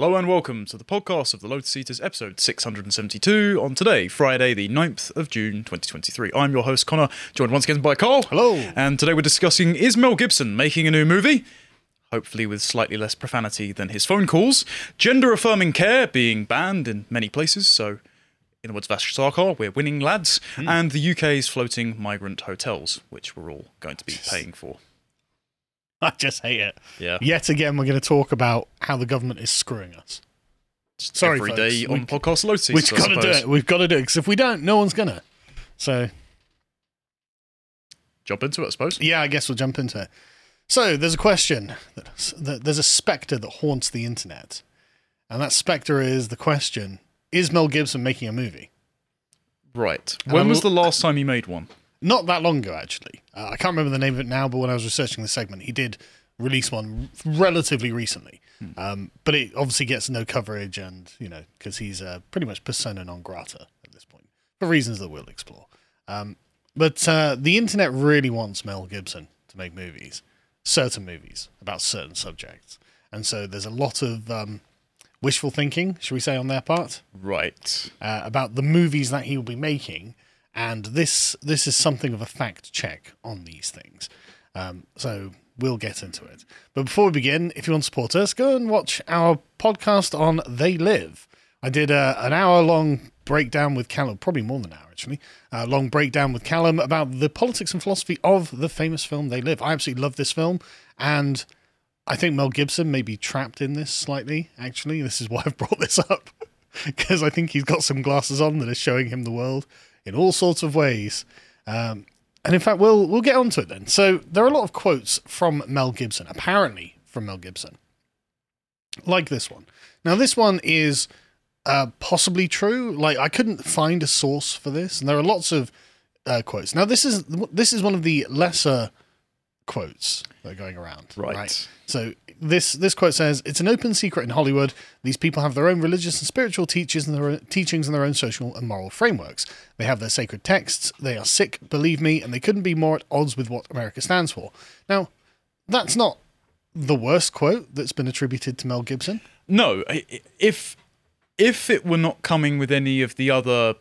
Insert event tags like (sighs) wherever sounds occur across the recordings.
Hello and welcome to the podcast of the Lotus Eaters, episode 672, on today, Friday, the 9th of June 2023. I'm your host, Connor, joined once again by Carl. Hello. And today we're discussing Is Mel Gibson making a new movie? Hopefully, with slightly less profanity than his phone calls. Gender affirming care being banned in many places, so in the words of Ash Sarkar, we're winning lads. Hmm. And the UK's floating migrant hotels, which we're all going to be paying for. (laughs) I just hate it. Yeah. Yet again, we're going to talk about how the government is screwing us. Sorry, Every folks. day on We- Podcast Lotus. We've got to do it. We've got to do it because if we don't, no one's gonna. So Jump into it, I suppose. yeah, I guess we'll jump into it. So there's a question that, that there's a specter that haunts the internet, and that specter is the question: Is Mel Gibson making a movie? Right. And When I'm was the last time he made one? Not that long ago, actually. Uh, I can't remember the name of it now, but when I was researching the segment, he did release one relatively recently. Um, but it obviously gets no coverage, and you know, because he's uh, pretty much persona non grata at this point for reasons that we'll explore. Um, but uh, the internet really wants Mel Gibson to make movies, certain movies about certain subjects, and so there's a lot of um, wishful thinking, should we say, on their part Right. uh, about the movies that he will be making, and this this is something of a fact check on these things. Um, so we'll get into it. But before we begin, if you want to support us, go and watch our podcast on They Live. I did a, an hour long breakdown with Callum, probably more than an hour actually, a long breakdown with Callum about the politics and philosophy of the famous film They Live. I absolutely love this film, and I think Mel Gibson may be trapped in this slightly, actually. This is why I've brought this up. (laughs) Because I think he's got some glasses on that are showing him the world in all sorts of ways. Um, and in fact, we'll we'll get onto it then. So there are a lot of quotes from Mel Gibson, apparently from Mel Gibson, like this one. Now, this one is uh, possibly true. Like I couldn't find a source for this, and there are lots of uh, quotes. Now, this is this is one of the lesser quotes that are going around. Right. So this this quote says, "It's an open secret in Hollywood. These people have their own religious and spiritual teachers and their teachings and their own social and moral frameworks. They have their sacred texts. They are sick, believe me, and they couldn't be more at odds with what America stands for." Now, that's not the worst quote that's been attributed to Mel Gibson. No, if if it were not coming with any of the other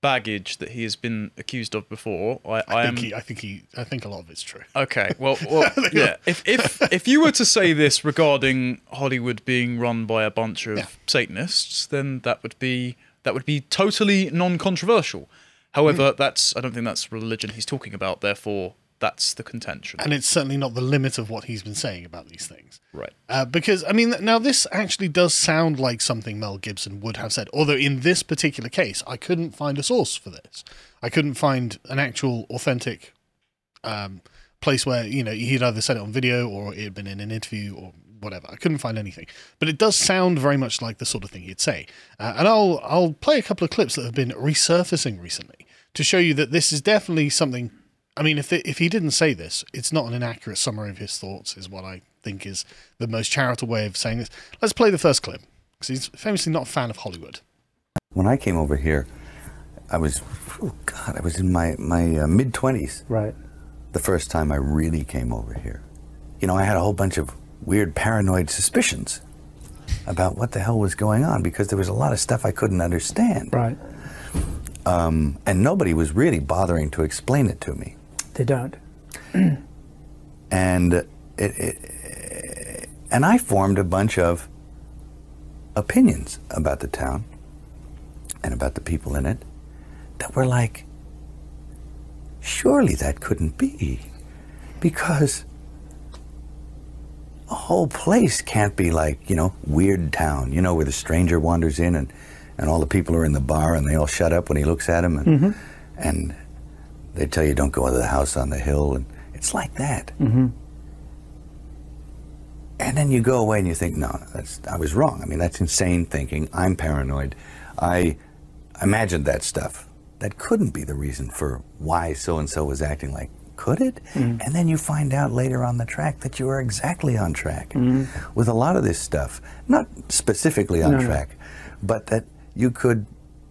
baggage that he has been accused of before, I, I, I am think he, I think he, I think a lot of it's true. okay. Well, well (laughs) yeah. If if if you were to say this regarding Hollywood being run by a bunch of Yeah. Satanists, then that would be that would be totally non-controversial. However, mm. that's I don't think that's religion he's talking about. Therefore, that's the contention. And it's certainly not the limit of what he's been saying about these things. right. Uh, because I mean, now this actually does sound like something Mel Gibson would have said. Although in this particular case, I couldn't find a source for this. I couldn't find an actual authentic um, place where you know he'd either said it on video or it had been in an interview or whatever. I couldn't find anything. But it does sound very much like the sort of thing he'd say. Uh, and I'll I'll play a couple of clips that have been resurfacing recently to show you that this is definitely something. I mean, if if he didn't say this, it's not an inaccurate summary of his thoughts. Is what I think is the most charitable way of saying this. Let's play the first clip because he's famously not a fan of Hollywood. When I came over here, I was, oh God, I was in my, my uh, mid 20s Right. the first time I really came over here. You know, I had a whole bunch of weird paranoid suspicions about what the hell was going on because there was a lot of stuff I couldn't understand. Right. And nobody was really bothering to explain it to me. They don't. And it, it, and I formed a bunch of opinions about the town and about the people in it that were like, surely that couldn't be, because a whole place can't be like you know weird town, you know, where the stranger wanders in and and all the people are in the bar and they all shut up when he looks at them and mm-hmm. and they tell you don't go into the house on the hill and it's like that. Mm-hmm. And then you go away and you think, no, that's I was wrong. I mean, that's insane thinking. I'm paranoid. I imagined that stuff. That couldn't be the reason for why so and so was acting like. Could it? Mm-hmm. And then you find out later on the track that you are exactly on track mm-hmm. with a lot of this stuff. Not specifically on No, no. track, but that you could,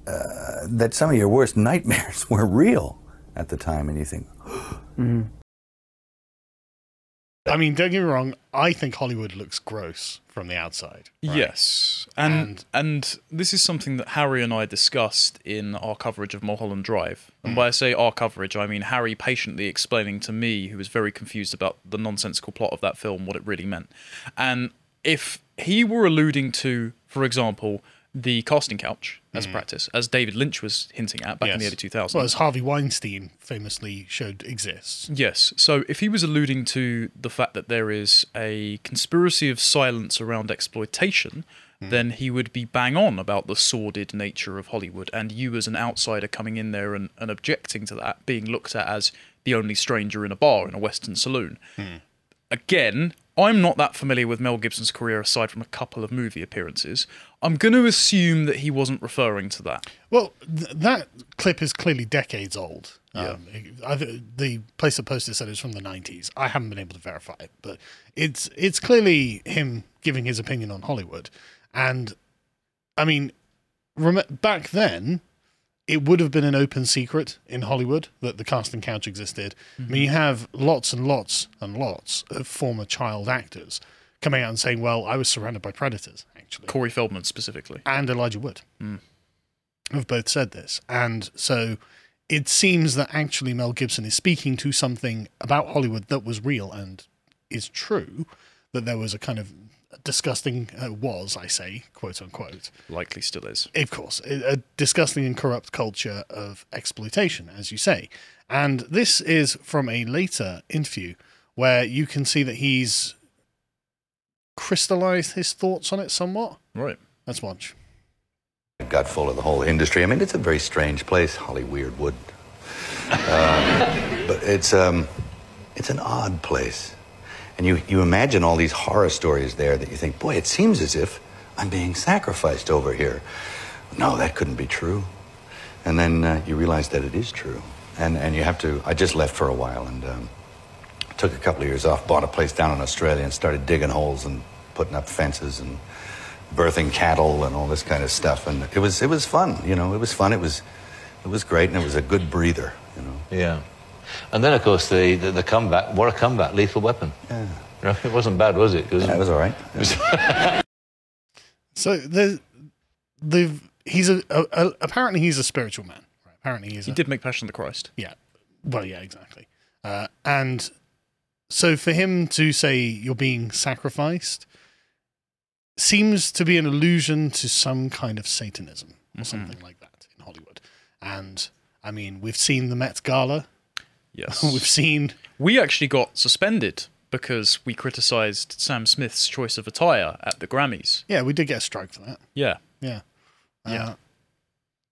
uh, that some of your worst nightmares (laughs) were real at the time, and you think, (gasps) mm-hmm. I mean, don't get me wrong. I think Hollywood looks gross from the outside. right? Yes, and, and this is something that Harry and I discussed in our coverage of Mulholland Drive. And mm. by I say our coverage, I mean Harry patiently explaining to me, who was very confused about the nonsensical plot of that film, what it really meant. And if he were alluding to, for example, the casting couch as mm. practice, as David Lynch was hinting at back in the early 2000s. Well, as Harvey Weinstein famously showed exists. Yes. So if he was alluding to the fact that there is a conspiracy of silence around exploitation, mm. then he would be bang on about the sordid nature of Hollywood. And you, as an outsider coming in there and, and objecting to that, being looked at as the only stranger in a bar in a Western saloon. Hmm. Again, I'm not that familiar with Mel Gibson's career aside from a couple of movie appearances. I'm going to assume that he wasn't referring to that. Well, th- that clip is clearly decades old. Um, I, the place that posted said it was from the 90s. I haven't been able to verify it, but it's it's clearly him giving his opinion on Hollywood. And I mean, rem- back then, it would have been an open secret in Hollywood that the casting couch existed. I mean, you have lots and lots and lots of former child actors coming out and saying, "Well, I was surrounded by predators." Actually, Corey Feldman specifically. and Elijah Wood hmm. have both said this. And so it seems that actually Mel Gibson is speaking to something about Hollywood that was real and is true, that there was a kind of disgusting, uh, was, I say, quote unquote, Likely still is. of course, a, a disgusting and corrupt culture of exploitation, as you say. And this is from a later interview where you can see that he's crystallized his thoughts on it somewhat. Right. Let's watch. got full of the whole industry. I mean, it's a very strange place, Holly Weirdwood. Uh, (laughs) but it's um, it's an odd place, and you you imagine all these horror stories there that you think, boy, it seems as if I'm being sacrificed over here. No, that couldn't be true. And then uh, you realize that it is true, and and you have to. I just left for a while and. Um, took a couple of years off, bought a place down in Australia, and started digging holes and putting up fences and birthing cattle and all this kind of stuff. And it was it was fun, you know. It was fun. It was it was great, and it was a good breather, you know. Yeah. And then, of course, the, the, the comeback, what a comeback, Lethal Weapon. Yeah, You know, it wasn't bad, was it? 'Cause- it was all right. (laughs) (laughs) So the the he's a, a, a apparently he's a spiritual man. Right? Apparently he's He a, did make Passion of the Christ. yeah. Well, yeah, exactly. Uh, and so for him to say you're being sacrificed seems to be an allusion to some kind of Satanism or something like that in Hollywood. And I mean, we've seen the Met Gala. Yes. (laughs) We've seen we actually got suspended because we criticised Sam Smith's choice of attire at the Grammys. yeah, we did get a strike for that. Yeah. Yeah. Yeah. Uh,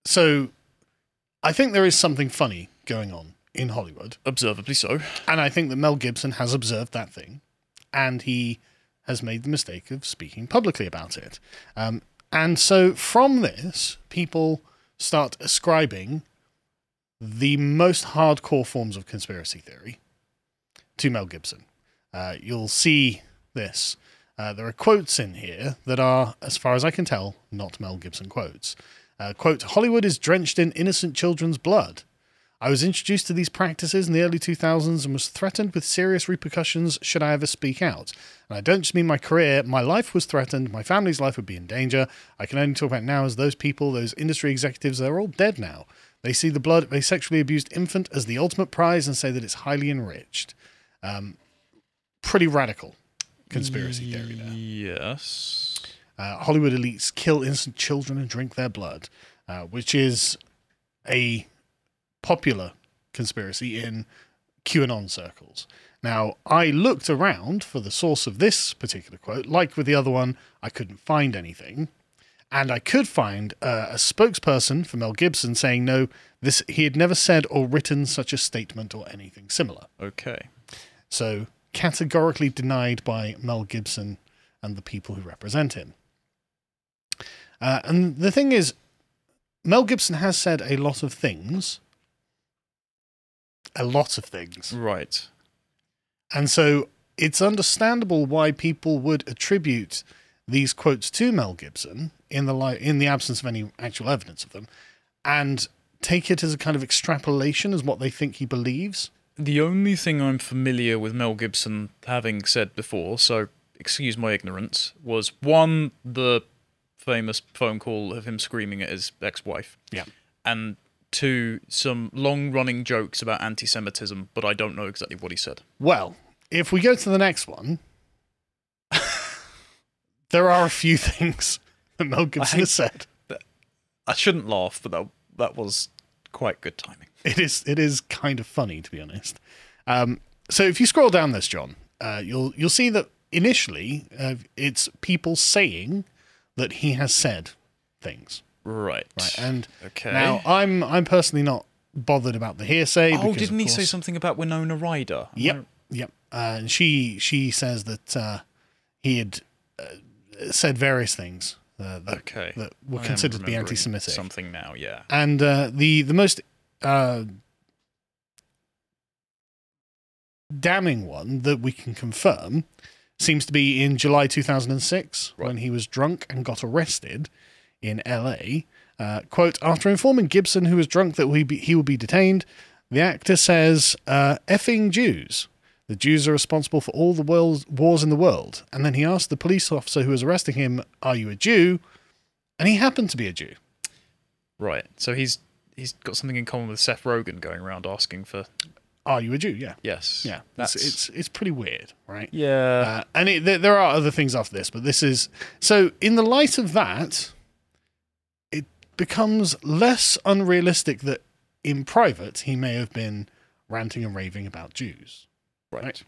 so I think there is something funny going on in Hollywood. Observably so. And I think that Mel Gibson has observed that thing and he has made the mistake of speaking publicly about it. Um, and so from this, people start ascribing the most hardcore forms of conspiracy theory to Mel Gibson. Uh, you'll see this. Uh, there are quotes in here that are, as far as I can tell, not Mel Gibson quotes. Uh, quote, Hollywood is drenched in innocent children's blood. I was introduced to these practices in the early 2000s and was threatened with serious repercussions should I ever speak out. And I don't just mean my career, my life was threatened, my family's life would be in danger. I can only talk about now as those people, those industry executives, they're all dead now. They see the blood of a sexually abused infant as the ultimate prize and say that it's highly enriched. Um, pretty radical conspiracy theory there. Yes. Uh, Hollywood elites kill innocent children and drink their blood, uh, which is a popular conspiracy in QAnon circles. Now, I looked around for the source of this particular quote. Like with the other one, I couldn't find anything. And I could find uh, a spokesperson for Mel Gibson saying no, this he had never said or written such a statement or anything similar. Okay. So categorically denied by Mel Gibson and the people who represent him. Uh, and the thing is, Mel Gibson has said a lot of things. A lot of things. Right. And so it's understandable why people would attribute these quotes to Mel Gibson in the li- in the absence of any actual evidence of them and take it as a kind of extrapolation as what they think he believes. the only thing I'm familiar with Mel Gibson having said before, so excuse my ignorance, was one the famous phone call of him screaming at his ex-wife, Yeah. and two some long-running jokes about anti-Semitism, but I don't know exactly what he said. Well, if we go to the next one, there are a few (laughs) things that Mel Gibson has said. I shouldn't laugh, but that that was quite good timing. It is it is kind of funny to be honest. Um, so if you scroll down this, John, uh, you'll you'll see that initially uh, it's people saying that he has said things, Right. right? And Okay. now I'm I'm personally not bothered about the hearsay. oh, because, didn't he say something about Winona Ryder? Am Yep, yep. Uh, and she she says that uh, he had uh, said various things uh, that, Okay. that were I considered to be anti-Semitic. Something now, yeah. And uh, the the most uh, damning one that we can confirm seems to be in July 2006 when he was drunk and got arrested in LA. Uh, quote: After informing Gibson, who was drunk, that he be, he will be detained, the actor says, uh, "Effing Jews." The Jews are responsible for all the world's wars in the world. And then he asked the police officer who was arresting him, "Are you a Jew?" And he happened to be a Jew. Right. So he's he's got something in common with Seth Rogen going around asking for Are you a Jew? Yeah. yes. Yeah, That's it's it's, it's pretty weird, right? yeah. Uh, and it, there, there are other things after this, but this is so. In the light of that, it becomes less unrealistic that in private he may have been ranting and raving about Jews. Right.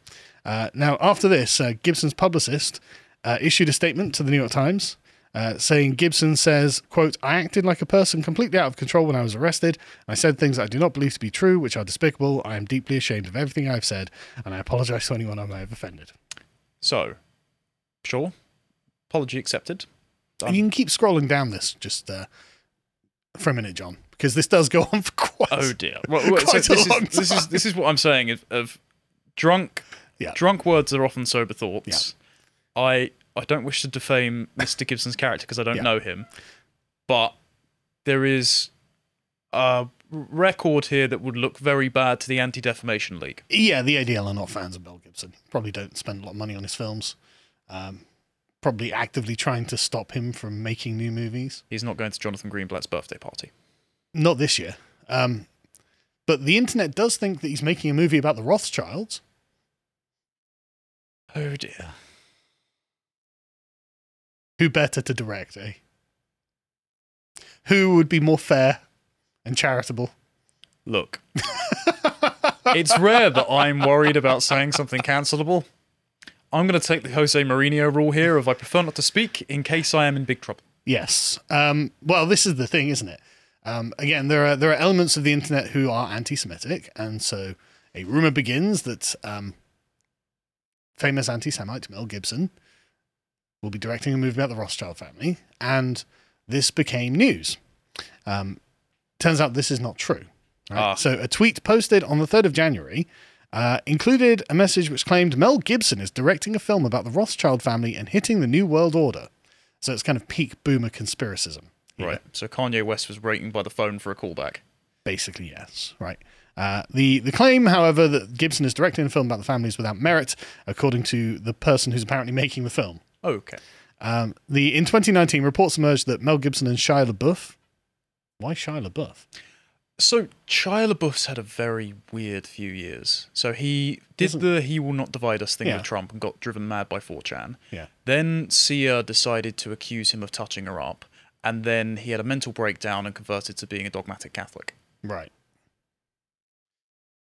Uh, now, after this, uh, Gibson's publicist uh, issued a statement to the New York Times. Uh, saying Gibson says, quote, I acted like a person completely out of control when I was arrested. I said things I do not believe to be true, which are despicable. I am deeply ashamed of everything I've said, and I apologize to anyone I may have offended. So, sure. Apology accepted. Um, you can keep scrolling down this just uh, for a minute, John, because this does go on for (laughs) quite. Oh dear. Well, well, so Quite a this, long is, this is time. this is what I'm saying of, of drunk Yeah. drunk words are often sober thoughts. I I don't wish to defame Mr. Gibson's character because I don't Yeah. know him, but there is a record here that would look very bad to the Anti Defamation League. Yeah, the ADL are not fans of Bill Gibson. Probably don't spend a lot of money on his films. Um, probably actively trying to stop him from making new movies. He's not going to Jonathan Greenblatt's birthday party. Not this year. Um, but the internet does think that he's making a movie about the Rothschilds. Oh dear. Who better to direct, eh? Who would be more fair and charitable? Look, (laughs) it's rare that I'm worried about saying something cancelable. I'm going to take the Jose Mourinho rule here of I prefer not to speak in case I am in big trouble. Yes. Um, well, this is the thing, isn't it? Um, again, there are there are elements of the internet who are anti-Semitic, and so a rumor begins that um, famous anti-Semite Mel Gibson will be directing a movie about the Rothschild family, and this became news. Um, turns out this is not true. right? Ah. So a tweet posted on the third of January. Uh, included a message which claimed Mel Gibson is directing a film about the Rothschild family and hitting the New World Order. So it's kind of peak boomer conspiracism. Right. So Kanye West was waiting by the phone for a callback. Basically, yes. Right. Uh, the the claim, however, that Gibson is directing a film about the family is without merit, according to the person who's apparently making the film. Okay. Um, the in 2019 reports emerged that Mel Gibson and Shia LaBeouf. Why Shia LaBeouf? So Shia LaBeouf's had a very weird few years. So he did Isn't- the "He will not divide us" thing Yeah. with Trump and got driven mad by 4chan. Yeah. Then Sia decided to accuse him of touching her up, and then he had a mental breakdown and converted to being a dogmatic Catholic. Right.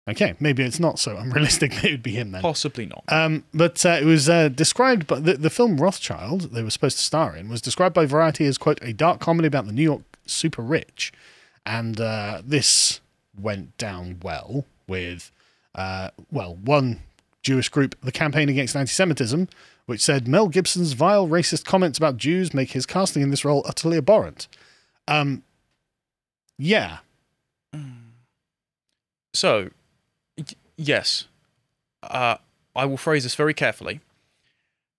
Okay, maybe it's not so unrealistic that it would be him then. Possibly not. Um, but uh, it was uh, described by the, the film Rothschild they were supposed to star in was described by Variety as quote a dark comedy about the New York super rich, and uh, this went down well with uh, well one Jewish group, the Campaign Against Anti-Semitism, which said Mel Gibson's vile racist comments about Jews make his casting in this role utterly abhorrent. Um, yeah, So, y- yes, uh, I will phrase this very carefully.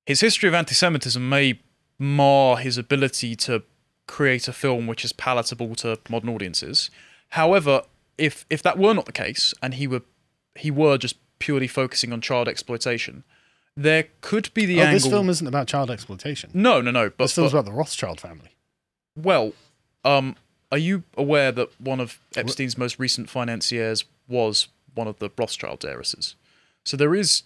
His history of anti Semitism may mar his ability to create a film which is palatable to modern audiences. However, if, if that were not the case and he were he were just purely focusing on child exploitation, there could be the oh, angle. this film isn't about child exploitation. no, no, no. But, This film's but- about the Rothschild family. well, um, are you aware that one of Epstein's most recent financiers was one of the Rothschild heiresses? So there is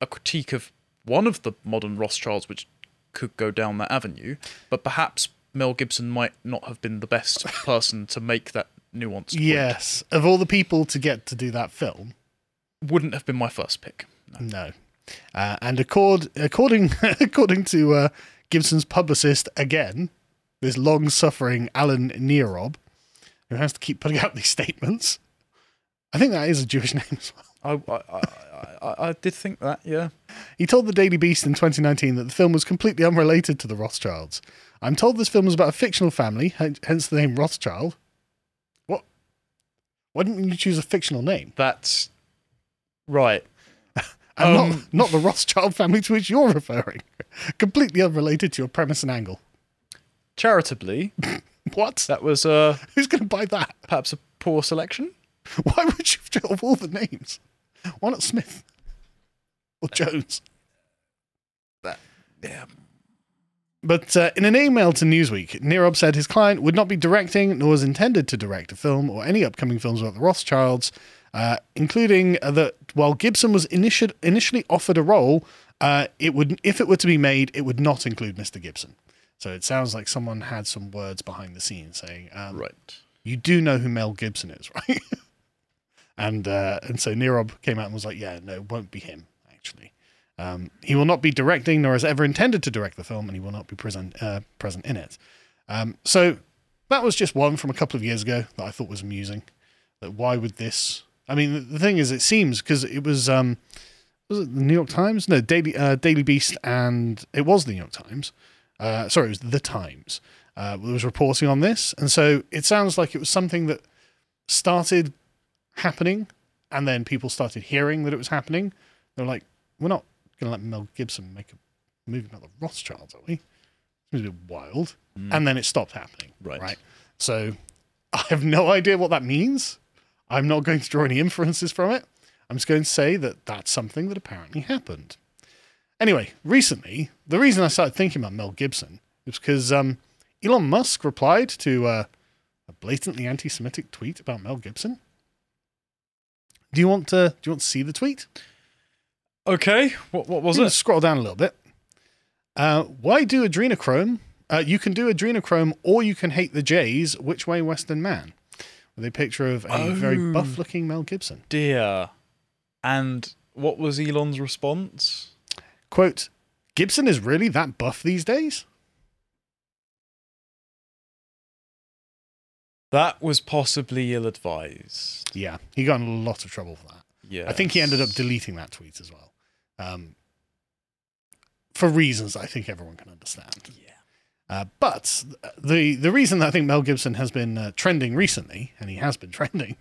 a critique of one of the modern Rothschilds which could go down that avenue, but perhaps Mel Gibson might not have been the best (laughs) person to make that nuanced. point. Yes, of all the people to get to do that film, wouldn't have been my first pick. no. Uh, and accord, according (laughs) according to uh, Gibson's publicist again, this long-suffering Alan Nierob, who has to keep putting out these statements. I think that is a Jewish (laughs) name as well. I, I, I, I, I did think that, yeah. He told the Daily Beast in 2019 that the film was completely unrelated to the Rothschilds. I'm told this film was about a fictional family, hence the name Rothschild. What? Why didn't you choose a fictional name? That's right. (laughs) And not, Um, (laughs) not the Rothschild family to which you're referring. completely unrelated to your premise and angle. Charitably, What? that was uh, Who's going to buy that? perhaps a poor selection. (laughs) Why would you of all the names? Why not Smith or Jones? Yeah. But uh, in an email to Newsweek, Nierob said his client would not be directing nor was intended to direct a film or any upcoming films about the Rothschilds, uh, including that while Gibson was initi- initially offered a role, uh, it would if it were to be made, it would not include Mr. Gibson. So it sounds like someone had some words behind the scenes saying, um, Right. you do know who Mel Gibson is, (laughs) right? And uh, and so Nierob came out and was like, yeah, no, it won't be him, actually. Um, he will not be directing, nor has ever intended to direct the film, and he will not be present uh, present in it. Um, so that was just one from a couple of years ago that I thought was amusing. That why would this? I mean, the, the thing is, it seems because it was um, was it the New York Times? No, Daily uh, Daily Beast, and it was the New York Times. Uh, sorry, it was the Times. Uh, was reporting on this, and so it sounds like it was something that started happening, and then people started hearing that it was happening. They're like, "We're not going to let Mel Gibson make a movie about the Rothschilds, are we?" Seems a bit wild, and then it stopped happening. Right. Right. So (laughs) I have no idea what that means. I'm not going to draw any inferences from it. I'm just going to say that that's something that apparently happened. Anyway, recently, the reason I started thinking about Mel Gibson is because um, Elon Musk replied to uh, a blatantly anti-Semitic tweet about Mel Gibson. Do you want to? Do you want to see the tweet? Okay. What what was I'm it? Scroll down a little bit. Uh, why do adrenochrome? Uh, you can do adrenochrome, or you can hate the Jays. Which way, Western man? With a picture of a very Oh. buff-looking Mel Gibson. Dear. And what was Elon's response? Quote: Gibson is really that buff these days? That was possibly ill advised. Yeah, he got in a lot of trouble for that. Yeah. I think he ended up deleting that tweet as well, um, for reasons I think everyone can understand. Yeah. Uh, but the the reason that I think Mel Gibson has been uh, trending recently, and he has been (laughs) trending,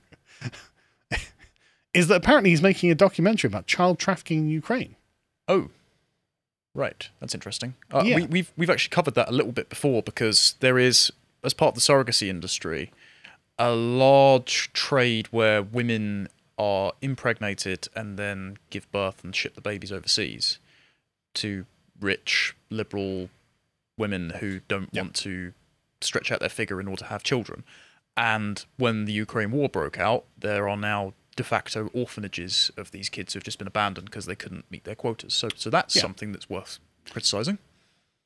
is that apparently he's making a documentary about child trafficking in Ukraine. Oh. Right. That's interesting. Uh, Yeah. we, we've we've actually covered that a little bit before because there is, as part of the surrogacy industry, a large trade where women are impregnated and then give birth and ship the babies overseas to rich liberal women who don't want to stretch out their figure in order to have children. And when the Ukraine war broke out, there are now de facto orphanages of these kids who've just been abandoned because they couldn't meet their quotas. So, so that's Yeah. something that's worth criticizing.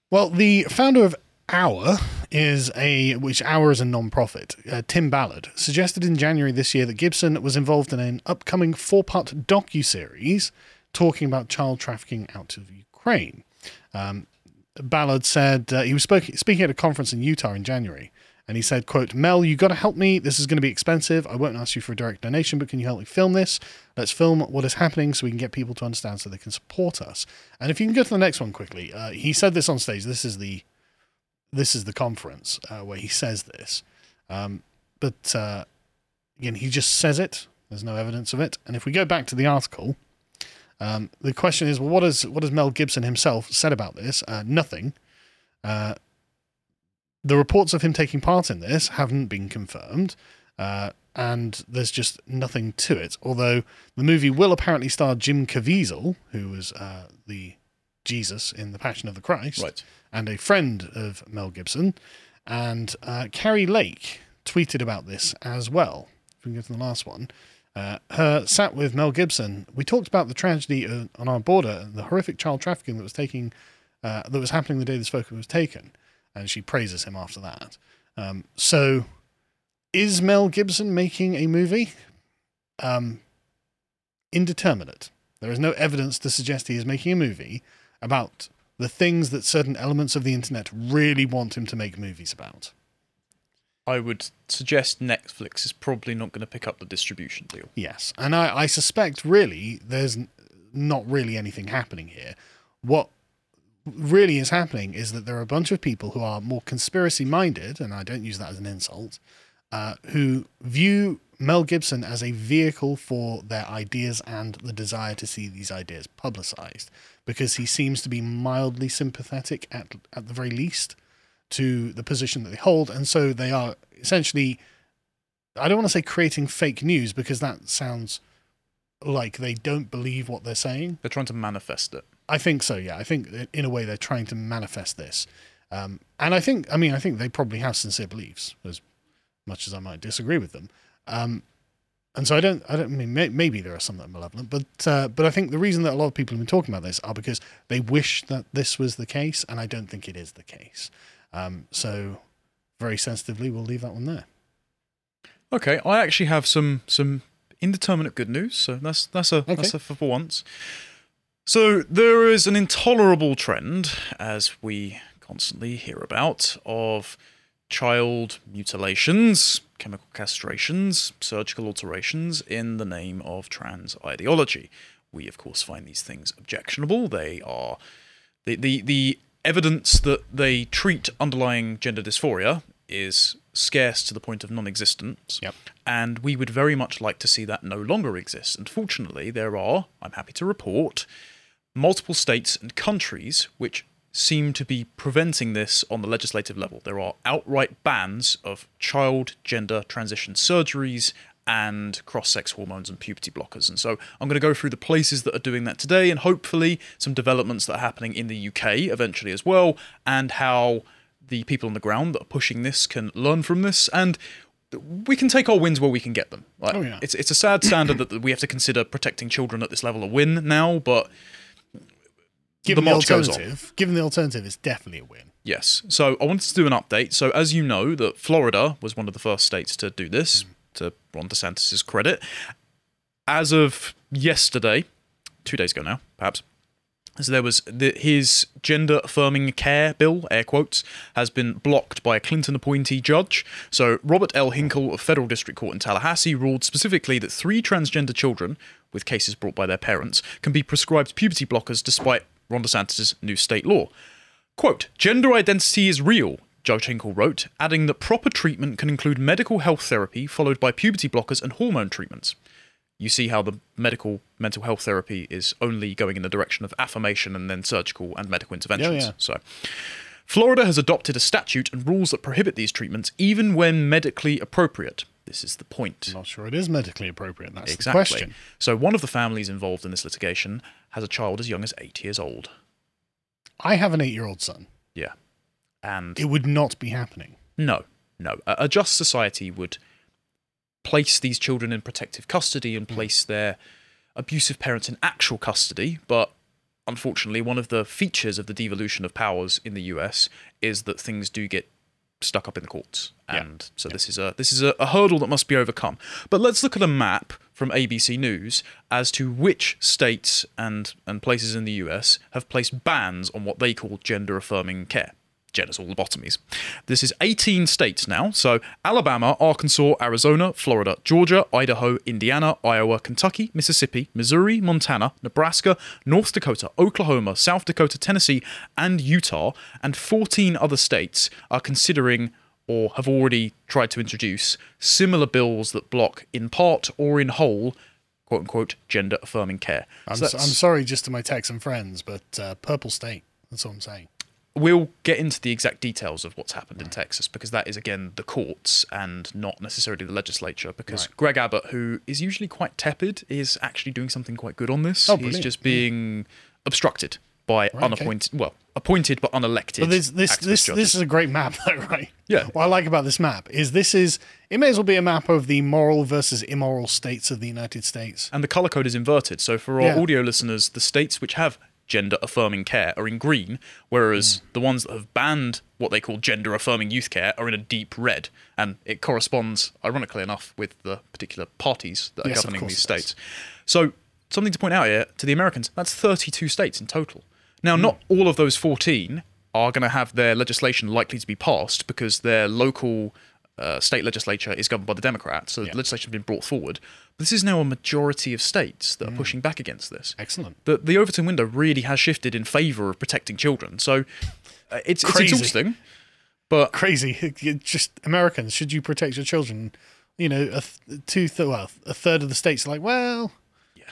Well, the founder of OUR is a which OUR is a non-profit. Uh, Tim Ballard suggested in January this year that Gibson was involved in an upcoming four-part docu-series talking about child trafficking out of Ukraine. Um, Ballard said uh, he was spoke, speaking at a conference in Utah in January, and he said, "quote Mel, you got to help me. This is going to be expensive. I won't ask you for a direct donation, but can you help me film this? Let's film what is happening so we can get people to understand so they can support us." And if you can go to the next one quickly, uh, he said this on stage. This is the this is the conference uh, where he says this, um, but uh, again, he just says it. There's no evidence of it. And if we go back to the article, um, the question is, well, what has what has Mel Gibson himself said about this? Uh, nothing. Uh, the reports of him taking part in this haven't been confirmed. Uh, and there's just nothing to it. Although the movie will apparently star Jim Caviezel, who was uh, the Jesus in The Passion of the Christ, Right. And a friend of Mel Gibson. And uh, Kari Lake tweeted about this as well. If we can go to the last one. Uh, her sat with Mel Gibson. We talked about the tragedy uh, on our border, the horrific child trafficking that was taking, uh, that was happening the day this photo was taken, and she praises him after that. Um, so, is Mel Gibson making a movie? Um, indeterminate. There is no evidence to suggest he is making a movie about the things that certain elements of the internet really want him to make movies about. I would suggest Netflix is probably not going to pick up the distribution deal. Yes, and I, I suspect really there's not really anything happening here. What really is happening is that there are a bunch of people who are more conspiracy minded, and I don't use that as an insult, uh, who view Mel Gibson as a vehicle for their ideas and the desire to see these ideas publicized, because he seems to be mildly sympathetic at at the very least to the position that they hold, and so they are essentially I don't want to say creating fake news because that sounds like they don't believe what they're saying. They're trying to manifest it. I think so, yeah. I think in a way they're trying to manifest this. Um, and I think, I mean, I think they probably have sincere beliefs, as much as I might disagree with them. Um, and so I don't, I don't I mean, may, maybe there are some that are malevolent, but, uh, but I think the reason that a lot of people have been talking about this are because they wish that this was the case, and I don't think it is the case. Um, so very sensitively, we'll leave that one there. Okay, I actually have some some indeterminate good news. So that's that's a that's a for once. So there is an intolerable trend, as we constantly hear about, of child mutilations, chemical castrations, surgical alterations in the name of trans ideology. We of course find these things objectionable. They are the the the evidence that they treat underlying gender dysphoria is scarce to the point of non-existence. Yep. And we would very much like to see that no longer exist. And fortunately, there are, I'm happy to report, multiple states and countries which seem to be preventing this on the legislative level. There are outright bans of child gender transition surgeries and cross sex hormones and puberty blockers. And so I'm going to go through the places that are doing that today and hopefully some developments that are happening in the UK eventually as well, and how the people on the ground that are pushing this can learn from this and we can take our wins where we can get them. Like, Oh, yeah. It's it's a sad standard that we have to consider protecting children at this level a win now, but Given The the, march goes on. alternative, given the alternative, it's definitely a win. Yes. So I wanted to do an update. So as you know, that Florida was one of the first states to do this, hmm. to Ron DeSantis' credit. As of yesterday, two days ago now, perhaps. So there was the, his gender affirming care bill, air quotes, has been blocked by a Clinton appointee judge. So Robert L. Hinkle of Federal District Court in Tallahassee ruled specifically that three transgender children, with cases brought by their parents, can be prescribed puberty blockers despite Ron DeSantis' new state law. Quote, gender identity is real, Judge Hinkle wrote, adding that proper treatment can include medical health therapy followed by puberty blockers and hormone treatments. You see how the medical mental health therapy is only going in the direction of affirmation and then surgical and medical interventions. yeah. So, Florida has adopted a statute and rules that prohibit these treatments even when medically appropriate. This is the point. I'm not sure it is medically appropriate. That's the Exactly. question. So, one of the families involved in this litigation has a child as young as eight years old. I have an eight-year-old son. Yeah. And It would not be happening. No, no. A, a just society would place these children in protective custody and hmm. place their abusive parents in actual custody. But unfortunately, one of the features of the devolution of powers in the US is that things do get stuck up in the courts. Yeah. And so this is a this is a, a hurdle that must be overcome. But let's look at a map from ABC News as to which states and, and places in the US have placed bans on what they call gender affirming care genital lobotomies. This is 18 states now. So Alabama, Arkansas, Arizona, Florida, Georgia, Idaho, Indiana, Iowa, Kentucky, Mississippi, Missouri, Montana, Nebraska, North Dakota, Oklahoma, South Dakota, Tennessee, and Utah, and 14 other states are considering or have already tried to introduce similar bills that block in part or in whole quote unquote gender affirming care. I'm, So so, I'm sorry just to my Texan friends, but uh, purple state. That's all I'm saying. We'll get into the exact details of what's happened in Texas because that is again the courts and not necessarily the legislature. Because Right. Greg Abbott, who is usually quite tepid, is actually doing something quite good on this. Oh, He's just being obstructed by okay. unappointed, well, appointed but unelected. But this this this, judges. this is a great map, (laughs) though, right? Yeah. What I like about this map is this is it may as well be a map of the moral versus immoral states of the United States. and the color code is inverted. So for our Yeah. audio listeners, the states which have gender affirming care are in green, whereas Hmm. the ones that have banned what they call gender affirming youth care are in a deep red, and it corresponds, ironically enough, with the particular parties that are Yes, governing these states. So something to point out here to the Americans: that's 32 states in total. Now, not all of those 14 are going to have their legislation likely to be passed because their local uh, state legislature is governed by the Democrats, so Yeah. the legislation has been brought forward. But this is now a majority of states that are pushing back against this. Excellent. The, the Overton window really has shifted in favour of protecting children. So uh, it's, it's Crazy. exhausting, but Crazy. (laughs) Just Americans, should you protect your children? You know, a th- two th- well, a third of the states are like, well, yeah,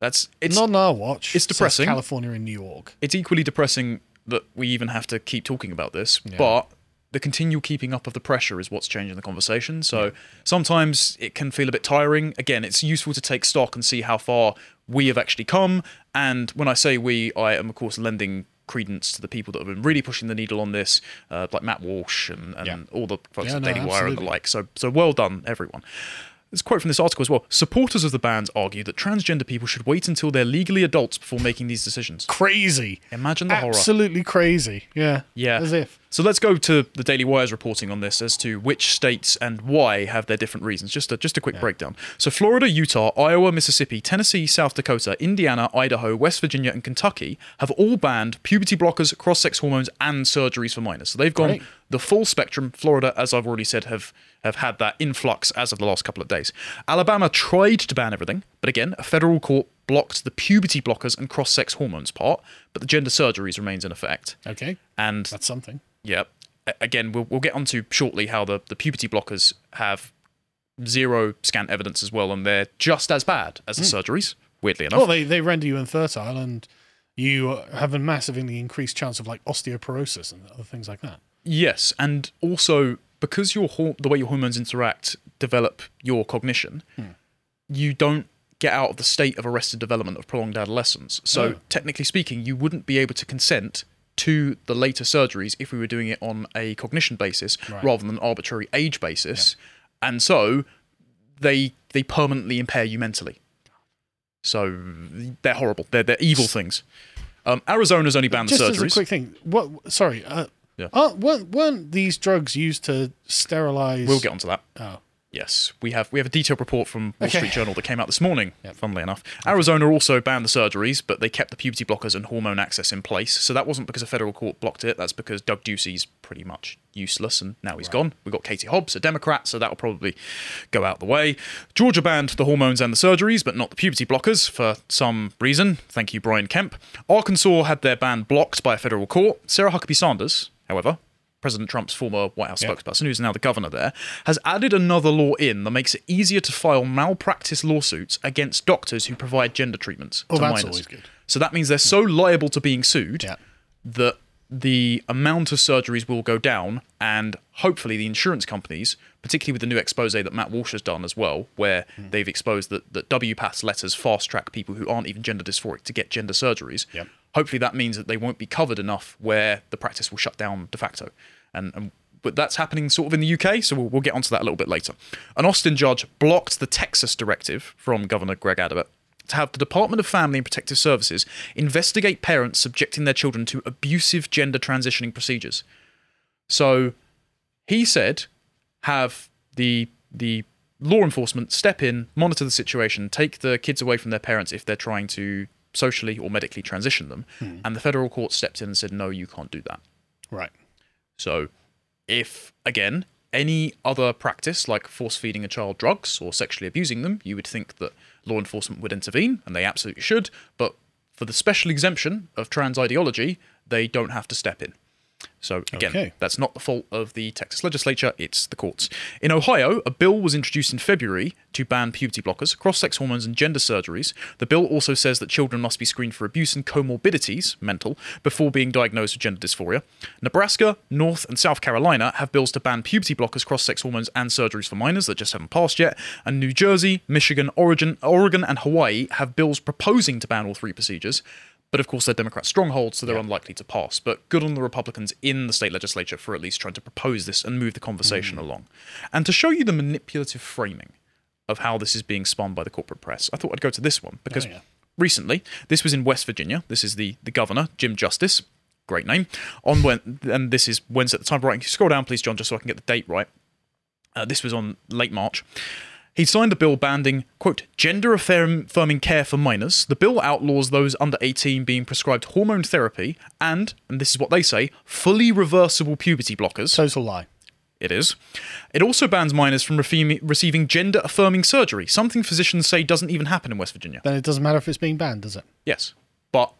that's it's not on our watch. it's depressing. California and New York. it's equally depressing that we even have to keep talking about this, but the continual keeping up of the pressure is what's changing the conversation. So sometimes it can feel a bit tiring. Again, it's useful to take stock and see how far we have actually come. And when I say we, I am, of course, lending credence to the people that have been really pushing the needle on this, uh, like Matt Walsh and, and Yeah. all the folks Yeah, at no, Daily Wire and the like. So, so well done, everyone. A quote from this article as well. Supporters of the bans argue that transgender people should wait until they're legally adults before making these decisions. Crazy. Imagine the horror. Absolutely crazy. Yeah. Yeah. As if. So let's go to the Daily Wire's reporting on this as to which states and why have their different reasons. Just a, just a quick breakdown. So Florida, Utah, Iowa, Mississippi, Tennessee, South Dakota, Indiana, Idaho, West Virginia, and Kentucky have all banned puberty blockers, cross-sex hormones, and surgeries for minors. So they've gone Great. the full spectrum. Florida, as I've already said, have have had that influx as of the last couple of days. Alabama tried to ban everything, but again, a federal court blocked the puberty blockers and cross-sex hormones part, but the gender surgeries remains in effect. Okay. And That's something. yeah. Again, we'll, we'll get onto shortly how the, the puberty blockers have zero scant evidence as well, and they're just as bad as the hmm. surgeries, weirdly enough. Well, they, they render you infertile and you have a massively increased chance of like osteoporosis and other things like that. yes, and also because your hor- the way your hormones interact develop your cognition, you don't get out of the state of arrested development of prolonged adolescence. So, Oh. technically speaking, you wouldn't be able to consent to the later surgeries if we were doing it on a cognition basis Right. rather than an arbitrary age basis. And so they they permanently impair you mentally. So they're horrible. They're they're evil things. Um, Arizona's only banned Just the as a surgeries. quick thing, what? Sorry, uh, Yeah. aren't- weren't, weren't these drugs used to sterilize? we'll get onto that. Oh, Yes, we have we have a detailed report from Wall Okay. Street Journal that came out this morning. Funnily enough, Arizona also banned the surgeries, but they kept the puberty blockers and hormone access in place. So that wasn't because a federal court blocked it. That's because Doug Ducey's pretty much useless, and now he's gone. We got Katie Hobbs, a Democrat, so that'll probably go out the way. Georgia banned the hormones and the surgeries, but not the puberty blockers for some reason. Thank you, Brian Kemp. Arkansas had their ban blocked by a federal court. Sarah Huckabee Sanders, however, President Trump's former White House Yeah. spokesperson, who's now the governor there, has added another law in that makes it easier to file malpractice lawsuits against doctors who provide gender treatments Oh, to that's minors. always good. So that means they're so liable to being sued Yeah. that the amount of surgeries will go down, and hopefully the insurance companies, particularly with the new expose that Matt Walsh has done as well, where Hmm. they've exposed that, that WPATH letters fast track people who aren't even gender dysphoric to get gender surgeries. Yep. Hopefully that means that they won't be covered enough where the practice will shut down de facto. And, and but that's happening sort of in the UK, so we'll, we'll get onto that a little bit later. An Austin judge blocked the Texas directive from Governor Greg Abbott to have the Department of Family and Protective Services investigate parents subjecting their children to abusive gender transitioning procedures. So he said, have the the law enforcement step in, monitor the situation, take the kids away from their parents if they're trying to socially or medically transition them. Hmm. And the federal court stepped in and said, no, you can't do that. right. So, if again any other practice like force feeding a child drugs or sexually abusing them, you would think that law enforcement would intervene, and they absolutely should. But for the special exemption of trans ideology, they don't have to step in. So again, Okay. that's not the fault of the Texas legislature, it's the courts. In Ohio, a bill was introduced in February to ban puberty blockers, cross-sex hormones and gender surgeries. The bill also says that children must be screened for abuse and comorbidities, mental, before being diagnosed with gender dysphoria. Nebraska, North and South Carolina have bills to ban puberty blockers, cross-sex hormones and surgeries for minors that just haven't passed yet. And New Jersey, Michigan, Oregon, Oregon and Hawaii have bills proposing to ban all three procedures. But of course, they're Democrat strongholds, so they're unlikely to pass. But good on the Republicans in the state legislature for at least trying to propose this and move the conversation along. And to show you the manipulative framing of how this is being spun by the corporate press, I thought I'd go to this one because yeah. recently, this was in West Virginia. This is the, the governor, Jim Justice. Great name. On when, and this is Wednesday at the time of writing. Scroll down, please, John, just so I can get the date right. Uh, this was on late March. He signed a bill banning, quote, gender affirming care for minors. The bill outlaws those under 18 being prescribed hormone therapy and, and this is what they say, fully reversible puberty blockers. Total lie. It is. It also bans minors from receiving gender affirming surgery, something physicians say doesn't even happen in West Virginia. Then it doesn't matter if it's being banned, does it? Yes. But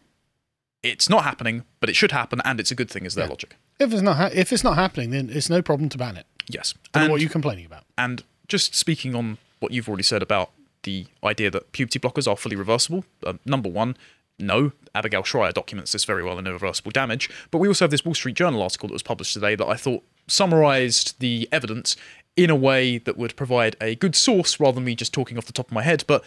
it's not happening, but it should happen, and it's a good thing, is their logic. If it's not ha- if it's not happening, then it's no problem to ban it. Yes. And- what are you complaining about? And just speaking on what you've already said about the idea that puberty blockers are fully reversible, uh, number one, no. Abigail Shrier documents this very well in Irreversible Damage. But we also have this Wall Street Journal article that was published today that I thought summarized the evidence in a way that would provide a good source rather than me just talking off the top of my head. But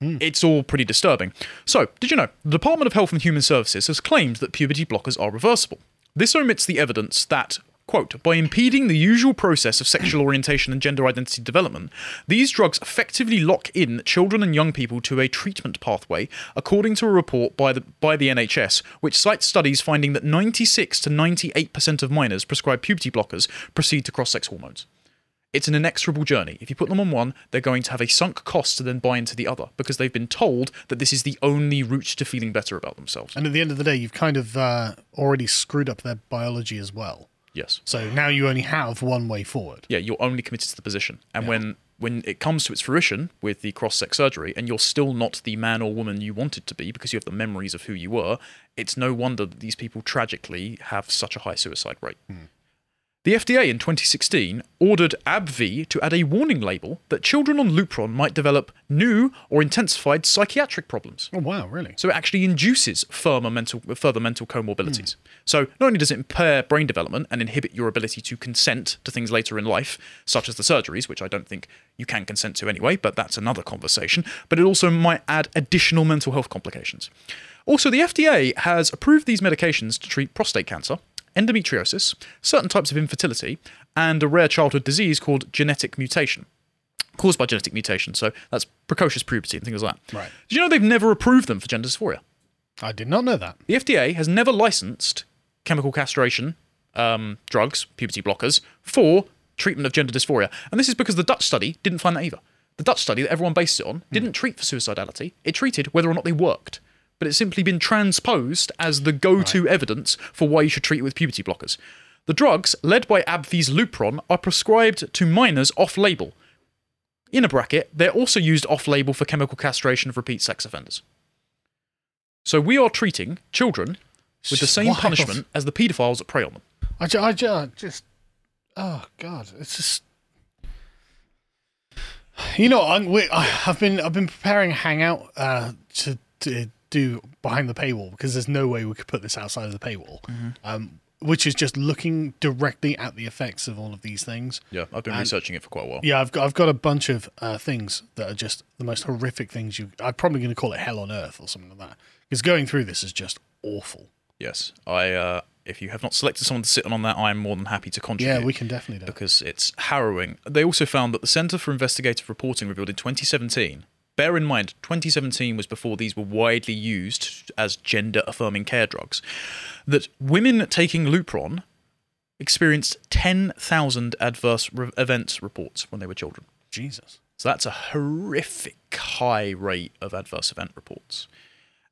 it's all pretty disturbing. So, did you know the Department of Health and Human Services has claimed that puberty blockers are reversible? This omits the evidence that, quote, by impeding the usual process of sexual orientation and gender identity development, these drugs effectively lock in children and young people to a treatment pathway, according to a report by the by the NHS, which cites studies finding that 96 to 98% of minors prescribed puberty blockers proceed to cross-sex hormones. It's an inexorable journey. If you put them on one, they're going to have a sunk cost to then buy into the other because they've been told that this is the only route to feeling better about themselves. And at the end of the day, you've kind of uh, already screwed up their biology as well. Yes. So now you only have one way forward. Yeah, you're only committed to the position. And when when it comes to its fruition with the cross-sex surgery and you're still not the man or woman you wanted to be because you have the memories of who you were, it's no wonder that these people tragically have such a high suicide rate. Hmm. The FDA in 2016 ordered AbbVie to add a warning label that children on Lupron might develop new or intensified psychiatric problems. Oh wow, really? So it actually induces further mental, further mental comorbidities. Hmm. So not only does it impair brain development and inhibit your ability to consent to things later in life, such as the surgeries, which I don't think you can consent to anyway, but that's another conversation, but it also might add additional mental health complications. Also, the FDA has approved these medications to treat prostate cancer, endometriosis, certain types of infertility, and a rare childhood disease called genetic mutation caused by genetic mutation. So that's precocious puberty and things like that. Right. Did you know they've never approved them for gender dysphoria? I did not know that. The FDA has never licensed chemical castration um, drugs, puberty blockers, for treatment of gender dysphoria. And this is because the Dutch study didn't find that either. The Dutch study that everyone based it on didn't treat for suicidality, it treated whether or not they worked. But it's simply been transposed as the go to evidence for why you should treat it with puberty blockers. The drugs, led by AbbVie's Lupron, are prescribed to minors off label. In a bracket, they're also used off label for chemical castration of repeat sex offenders. So we are treating children with the same punishment as the paedophiles that prey on them. I, ju- I ju- I just, oh god, it's just. You know, I'm, we, I've been I've been preparing a hangout uh, to to do behind the paywall because there's no way we could put this outside of the paywall, um, which is just looking directly at the effects of all of these things. Yeah, I've been researching it for quite a while. Yeah, I've got I've got a bunch of uh, things that are just the most horrific things you. I'm probably going to call it hell on earth or something like that because going through this is just awful. Yes, I. Uh, if you have not selected someone to sit on that, I am more than happy to contribute. Yeah, we can definitely do. because it's harrowing. They also found that the Centre for Investigative Reporting revealed in 2017. Bear in mind, 2017 was before these were widely used as gender affirming care drugs. That women taking Lupron experienced 10,000 adverse re- events reports when they were children. Jesus. So that's a horrific high rate of adverse event reports.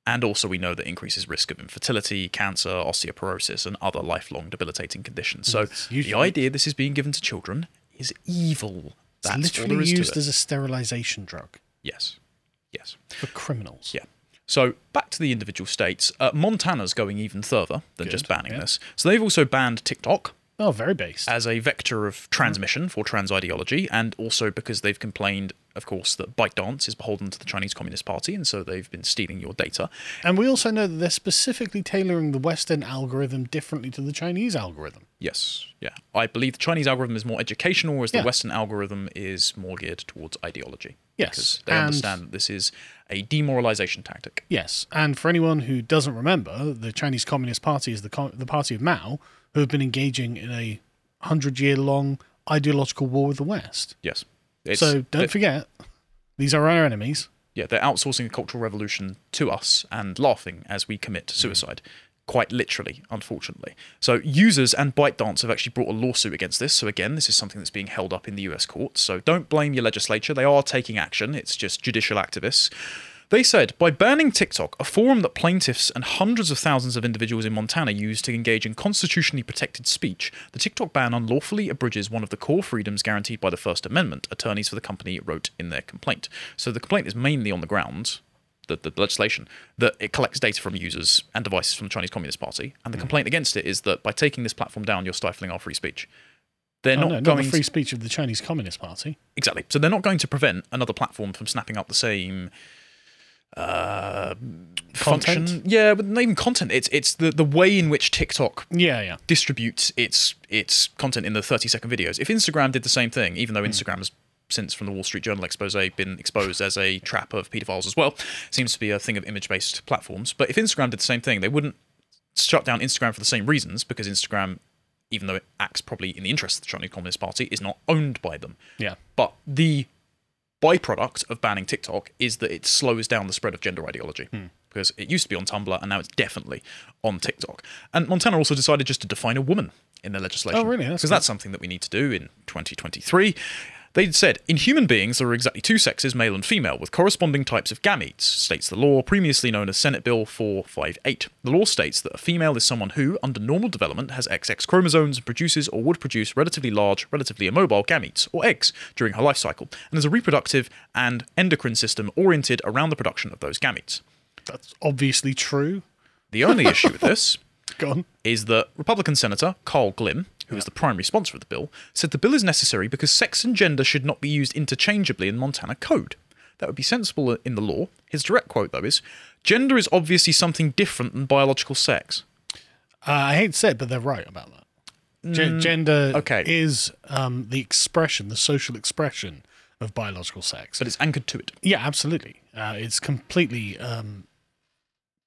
And also, we know that increases risk of infertility, cancer, osteoporosis, and other lifelong debilitating conditions. So, the idea this is being given to children is evil. That's It's literally used as a sterilization drug yes, yes, for criminals. yeah. So back to the individual states. Uh, Montana's going even further than just banning yeah. this. So they've also banned TikTok Oh, very based. as a vector of transmission for trans ideology, and also because they've complained, of course, that ByteDance is beholden to the Chinese Communist Party, and so they've been stealing your data. And we also know that they're specifically tailoring the Western algorithm differently to the Chinese algorithm. Yes, yeah. I believe the Chinese algorithm is more educational, whereas Yeah. the Western algorithm is more geared towards ideology. Yes, Because they and- understand that this is a demoralization tactic. Yes, and for anyone who doesn't remember, the Chinese Communist Party is the the party of Mao, who have been engaging in a hundred year long ideological war with the West. Yes. It's, so don't they- forget, these are our enemies. yeah, they're outsourcing the cultural revolution to us and laughing as we commit suicide. Quite literally, unfortunately. So, users and ByteDance have actually brought a lawsuit against this. So, again, this is something that's being held up in the US courts. So, don't blame your legislature. They are taking action. It's just judicial activists. They said by banning TikTok, a forum that plaintiffs and hundreds of thousands of individuals in Montana use to engage in constitutionally protected speech, the TikTok ban unlawfully abridges one of the core freedoms guaranteed by the First Amendment, attorneys for the company wrote in their complaint. So the complaint is mainly on the ground, the, the legislation, that it collects data from users and devices from the Chinese Communist Party. And the complaint against it is that by taking this platform down, you're stifling our free speech. They're Oh, not no, not going the free speech of the Chinese Communist Party. Exactly. So they're not going to prevent another platform from snapping up the same uh, Content? function. Yeah, but not even content. It's it's the, the way in which TikTok Yeah, yeah. distributes its its content in the 30 second videos. If Instagram did the same thing, even though Instagram has since from the Wall Street Journal expose been exposed as a trap of pedophiles as well, seems to be a thing of image based platforms. But if Instagram did the same thing, they wouldn't shut down Instagram for the same reasons because Instagram, even though it acts probably in the interest of the Chinese Communist Party, is not owned by them. Yeah. But the byproduct of banning TikTok is that it slows down the spread of gender ideology. Hmm. Because it used to be on Tumblr and now it's definitely on TikTok. And Montana also decided just to define a woman in their legislation. Oh, really? That's Because that's something that we need to do in 2023. They said, in human beings, there are exactly two sexes, male and female, with corresponding types of gametes, states the law, previously known as Senate Bill 458. The law states that a female is someone who, under normal development, has XX chromosomes and produces or would produce relatively large, relatively immobile gametes, or eggs, during her life cycle, and has a reproductive and endocrine system oriented around the production of those gametes. That's obviously true. The only issue with this (laughs) is that Republican Senator Carl Glimm, who is the primary sponsor of the bill, said the bill is necessary because sex and gender should not be used interchangeably in Montana code. That would be sensible in the law. His direct quote, though, is Gender is obviously something different than biological sex. Uh, I hate to say it, but they're right about that. Gen- gender okay. is um, the expression, the social expression of biological sex. But it's anchored to it. Yeah, absolutely. Uh, it's completely um,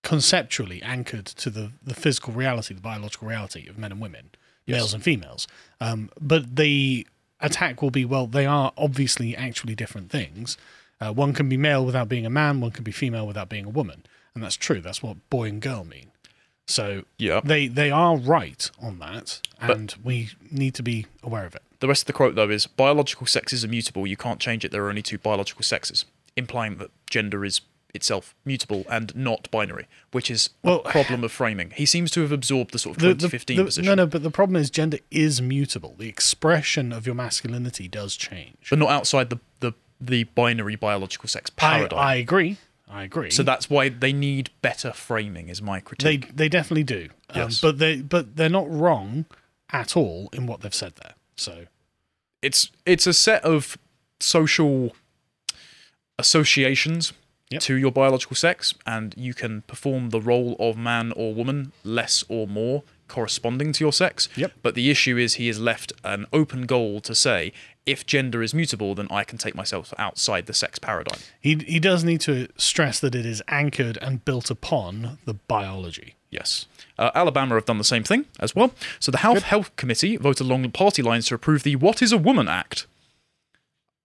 conceptually anchored to the, the physical reality, the biological reality of men and women, males and females. Um, but the attack will be well, they are obviously actually different things. Uh, one can be male without being a man, one can be female without being a woman. And that's true. That's what boy and girl mean. So Yeah. they, they are right on that, and we need to be aware of it. The rest of the quote, though, is biological sex is immutable. You can't change it. There are only two biological sexes, implying that gender is itself mutable and not binary, which is Well- a problem of framing. He seems to have absorbed the sort of The- the- 2015 the- position. No, no, but the problem is gender is mutable. The expression of your masculinity does change. but not outside the, the, the binary biological sex paradigm. I agree. I agree. so that's why they need better framing, is my critique. they they definitely do. Um, Yes. But they but they're not wrong at all in what they've said there. So it's it's a set of social associations Yep. to your biological sex, and you can perform the role of man or woman less or more corresponding to your sex. Yep. But the issue is he has left an open goal to say if gender is mutable, then I can take myself outside the sex paradigm. he he does need to stress that it is anchored and built upon the biology. Yes. Uh, Alabama have done the same thing as well. So the Health Health Committee voted along party lines to approve the What is a Woman Act.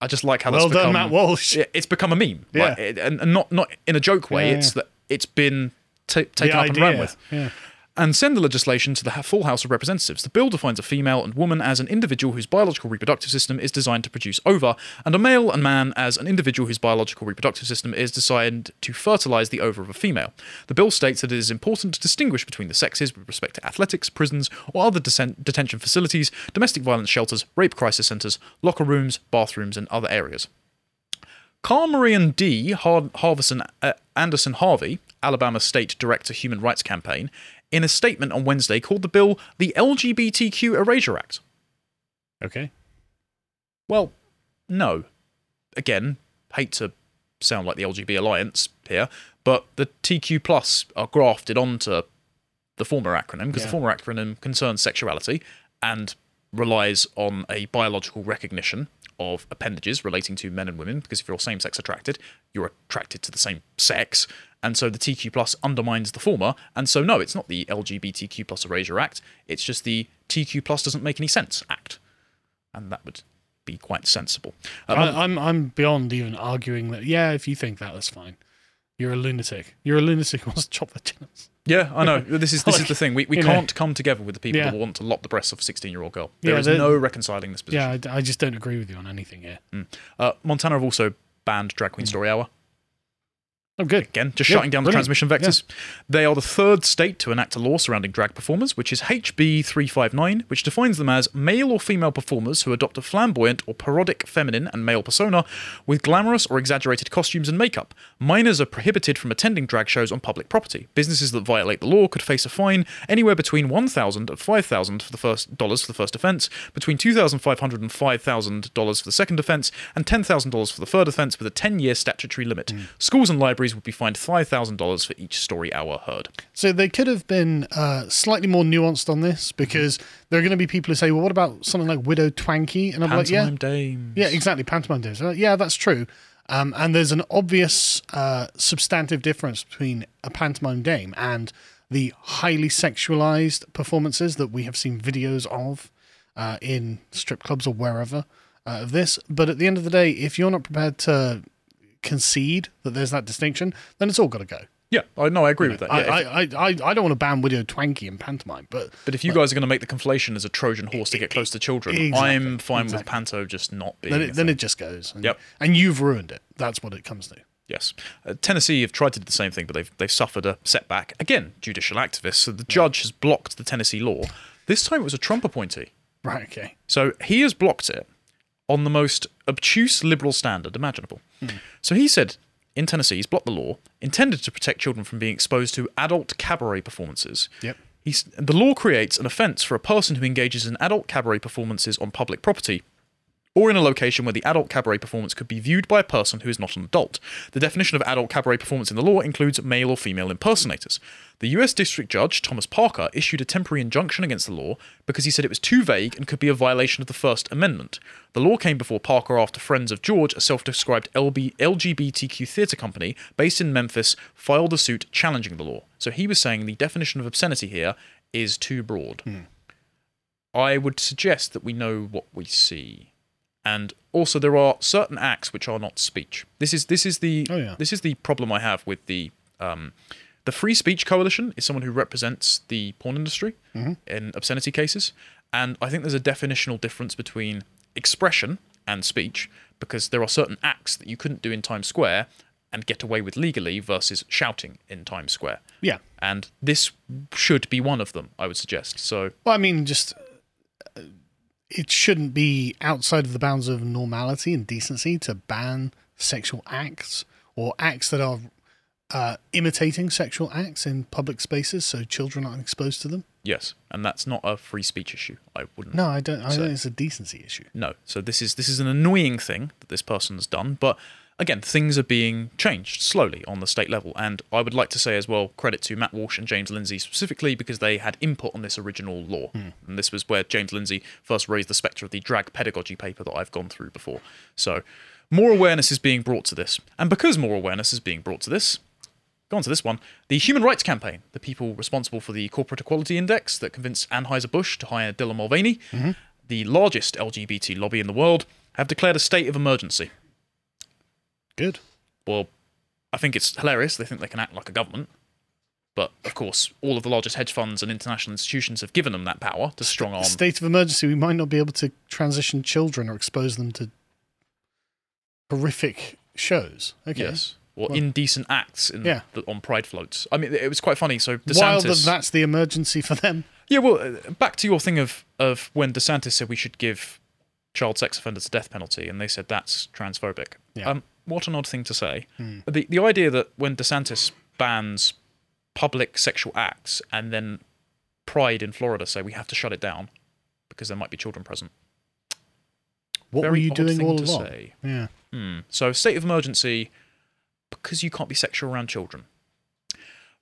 I just like how Well that's done, become, Matt Walsh. Yeah, it's become a meme. Yeah. Like, and, and not not in a joke way. It's that it's been ta taken the up and run with. Yeah. And send the legislation to the full House of Representatives. The bill defines a female and woman as an individual whose biological reproductive system is designed to produce ova, and a male and man as an individual whose biological reproductive system is designed to fertilize the ova of a female. The bill states that it is important to distinguish between the sexes with respect to athletics, prisons, or other detention facilities, domestic violence shelters, rape crisis centers, locker rooms, bathrooms, and other areas. Carmarion D. Har- Harvison, uh, Anderson Harvey, Alabama State Director Human Rights Campaign, in a statement on Wednesday called the bill the LGBTQ Erasure Act. Okay. Well, no. Again, hate to sound like the LGB Alliance here, but the TQ plus are grafted onto the former acronym because Yeah. the former acronym concerns sexuality and relies on a biological recognition of appendages relating to men and women because if you're same sex attracted you're attracted to the same sex and so the tq plus undermines the former and so no it's not the lgbtq plus erasure act it's just the tq plus doesn't make any sense act and that would be quite sensible Uh, I, I'm I'm beyond even arguing that. Yeah, if you think that, that's fine. You're a lunatic. You're a lunatic who wants to chop vaginas. Yeah, I know. This is this is (laughs) the thing. We, we can't come together with the people Yeah. that want to lop the breasts of a 16 year old girl. There Yeah, is no reconciling this position. Yeah, I, I just don't agree with you on anything here. Uh, Montana have also banned Drag Queen Story Hour. Oh, good. Again, just Yeah, shutting down the brilliant. transmission vectors. They are the third state to enact a law surrounding drag performers, which is HB 359, which defines them as male or female performers who adopt a flamboyant or parodic feminine and male persona with glamorous or exaggerated costumes and makeup. Minors are prohibited from attending drag shows on public property. Businesses that violate the law could face a fine anywhere between $1,000 and $5,000 for the first dollars for the first offence, between $2,500 and $5,000 for the second offence, and $10,000 for the third offence with a 10-year statutory limit. Mm. Schools and libraries would be fined $5,000 for each story hour heard. So they could have been uh, slightly more nuanced on this because there are going to be people who say, "Well, what about something like Widow Twankey?" And I'm like, "Yeah, Pantomime dames. yeah, exactly, pantomime days. Uh, yeah, that's true." Um, and there's an obvious uh, substantive difference between a pantomime dame and the highly sexualized performances that we have seen videos of uh, in strip clubs or wherever uh, of this. But at the end of the day, if you're not prepared to concede that there's that distinction, then it's all got to go. Yeah, I know, I agree with that. Yeah, I, if- I, I, I don't want to ban Widow Twankey and pantomime, but but if you guys are going to make the conflation as a Trojan horse to get close to children, Exactly, I'm fine with exactly. Panto just not being. then it, then it just goes. And, Yep. and you've ruined it. That's what it comes to. Yes. Uh, Tennessee have tried to do the same thing, but they've, they've suffered a setback. Again, judicial activists. So the judge has blocked the Tennessee law. This time it was a Trump appointee. Right. Okay. So he has blocked it on the most obtuse liberal standard imaginable. So he said in Tennessee, he's blocked the law intended to protect children from being exposed to adult cabaret performances. Yep. He's, the law creates an offence for a person who engages in adult cabaret performances on public property or in a location where the adult cabaret performance could be viewed by a person who is not an adult. The definition of adult cabaret performance in the law includes male or female impersonators. The US District Judge, Thomas Parker, issued a temporary injunction against the law because he said it was too vague and could be a violation of the First Amendment. The law came before Parker after Friends of George, a self described LGBTQ theatre company based in Memphis, filed a suit challenging the law. So he was saying the definition of obscenity here is too broad. Hmm. I would suggest that we know what we see and also there are certain acts which are not speech. This is this is the Oh, yeah. this is the problem I have with the um, the Free Speech Coalition is someone who represents the porn industry in obscenity cases, and I think there's a definitional difference between expression and speech because there are certain acts that you couldn't do in Times Square and get away with legally versus shouting in Times Square. Yeah. And this should be one of them, I would suggest. So Well, I mean, just it shouldn't be outside of the bounds of normality and decency to ban sexual acts or acts that are uh, imitating sexual acts in public spaces, so children aren't exposed to them. yes, and that's not a free speech issue. I wouldn't No, I don't. I So- think it's a decency issue. No. So this is this is an annoying thing that this person's done, but again, things are being changed slowly on the state level, and I would like to say as well credit to Matt Walsh and James Lindsay specifically because they had input on this original law, hmm. and this was where James Lindsay first raised the spectre of the drag pedagogy paper that I've gone through before. So more awareness is being brought to this, and because more awareness is being brought to this, Go on to this one. The Human Rights Campaign, the people responsible for the Corporate Equality Index that convinced Anheuser-Busch to hire Dylan Mulvaney, mm-hmm. the largest LGBT lobby in the world, have declared a state of emergency. Good. Well, I think it's hilarious. They think they can act like a government. But, of course, all of the largest hedge funds and international institutions have given them that power to strong arm. State of emergency. We might not be able to transition children or expose them to horrific shows. Okay. Yes. Or Well- indecent acts in Yeah. the, on pride floats. I mean, it was quite funny. So DeSantis, While that that's the emergency for them. Yeah, well, uh, back to your thing of of when DeSantis said we should give child sex offenders a death penalty, and they said that's transphobic. Yeah. Um, what an odd thing to say. Hmm. The the idea that when DeSantis bans public sexual acts and then Pride in Florida say we have to shut it down because there might be children present. What Very were you doing all along? say. Yeah. Hmm. So state of emergency because you can't be sexual around children.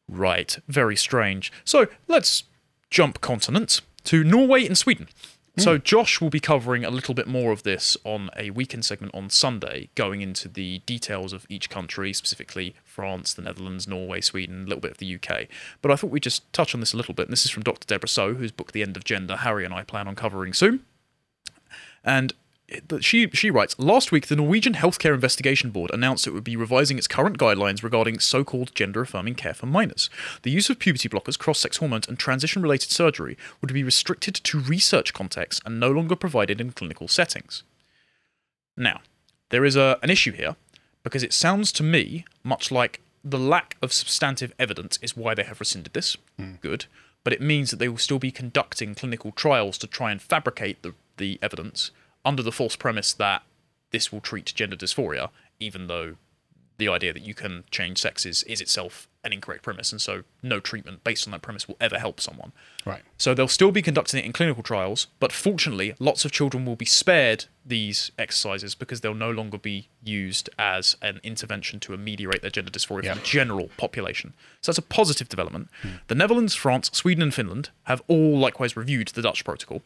Right, very strange. So let's jump continent to Norway and Sweden. So Josh will be covering a little bit more of this on a weekend segment on Sunday, going into the details of each country, specifically France, the Netherlands, Norway, Sweden, a little bit of the UK. But I thought we'd just touch on this a little bit. And this is from Dr. Debra Soh, whose book The End of Gender Harry and I plan on covering soon. And she she writes last week the Norwegian Healthcare Investigation Board announced it would be revising its current guidelines regarding so-called gender-affirming care for minors. The use of puberty blockers, cross-sex hormones, and transition-related surgery would be restricted to research contexts and no longer provided in clinical settings. Now, there is a, an issue here because it sounds to me much like the lack of substantive evidence is why they have rescinded this. Hmm. Good. But it means that they will still be conducting clinical trials to try and fabricate the, the evidence under the false premise that this will treat gender dysphoria, even though the idea that you can change sexes is itself an incorrect premise. And so no treatment based on that premise will ever help someone. Right. So they'll still be conducting it in clinical trials, but fortunately, lots of children will be spared these exercises because they'll no longer be used as an intervention to ameliorate their gender dysphoria Yeah. for the general population. So that's a positive development. Hmm. The Netherlands, France, Sweden, and Finland have all likewise reviewed the Dutch protocol,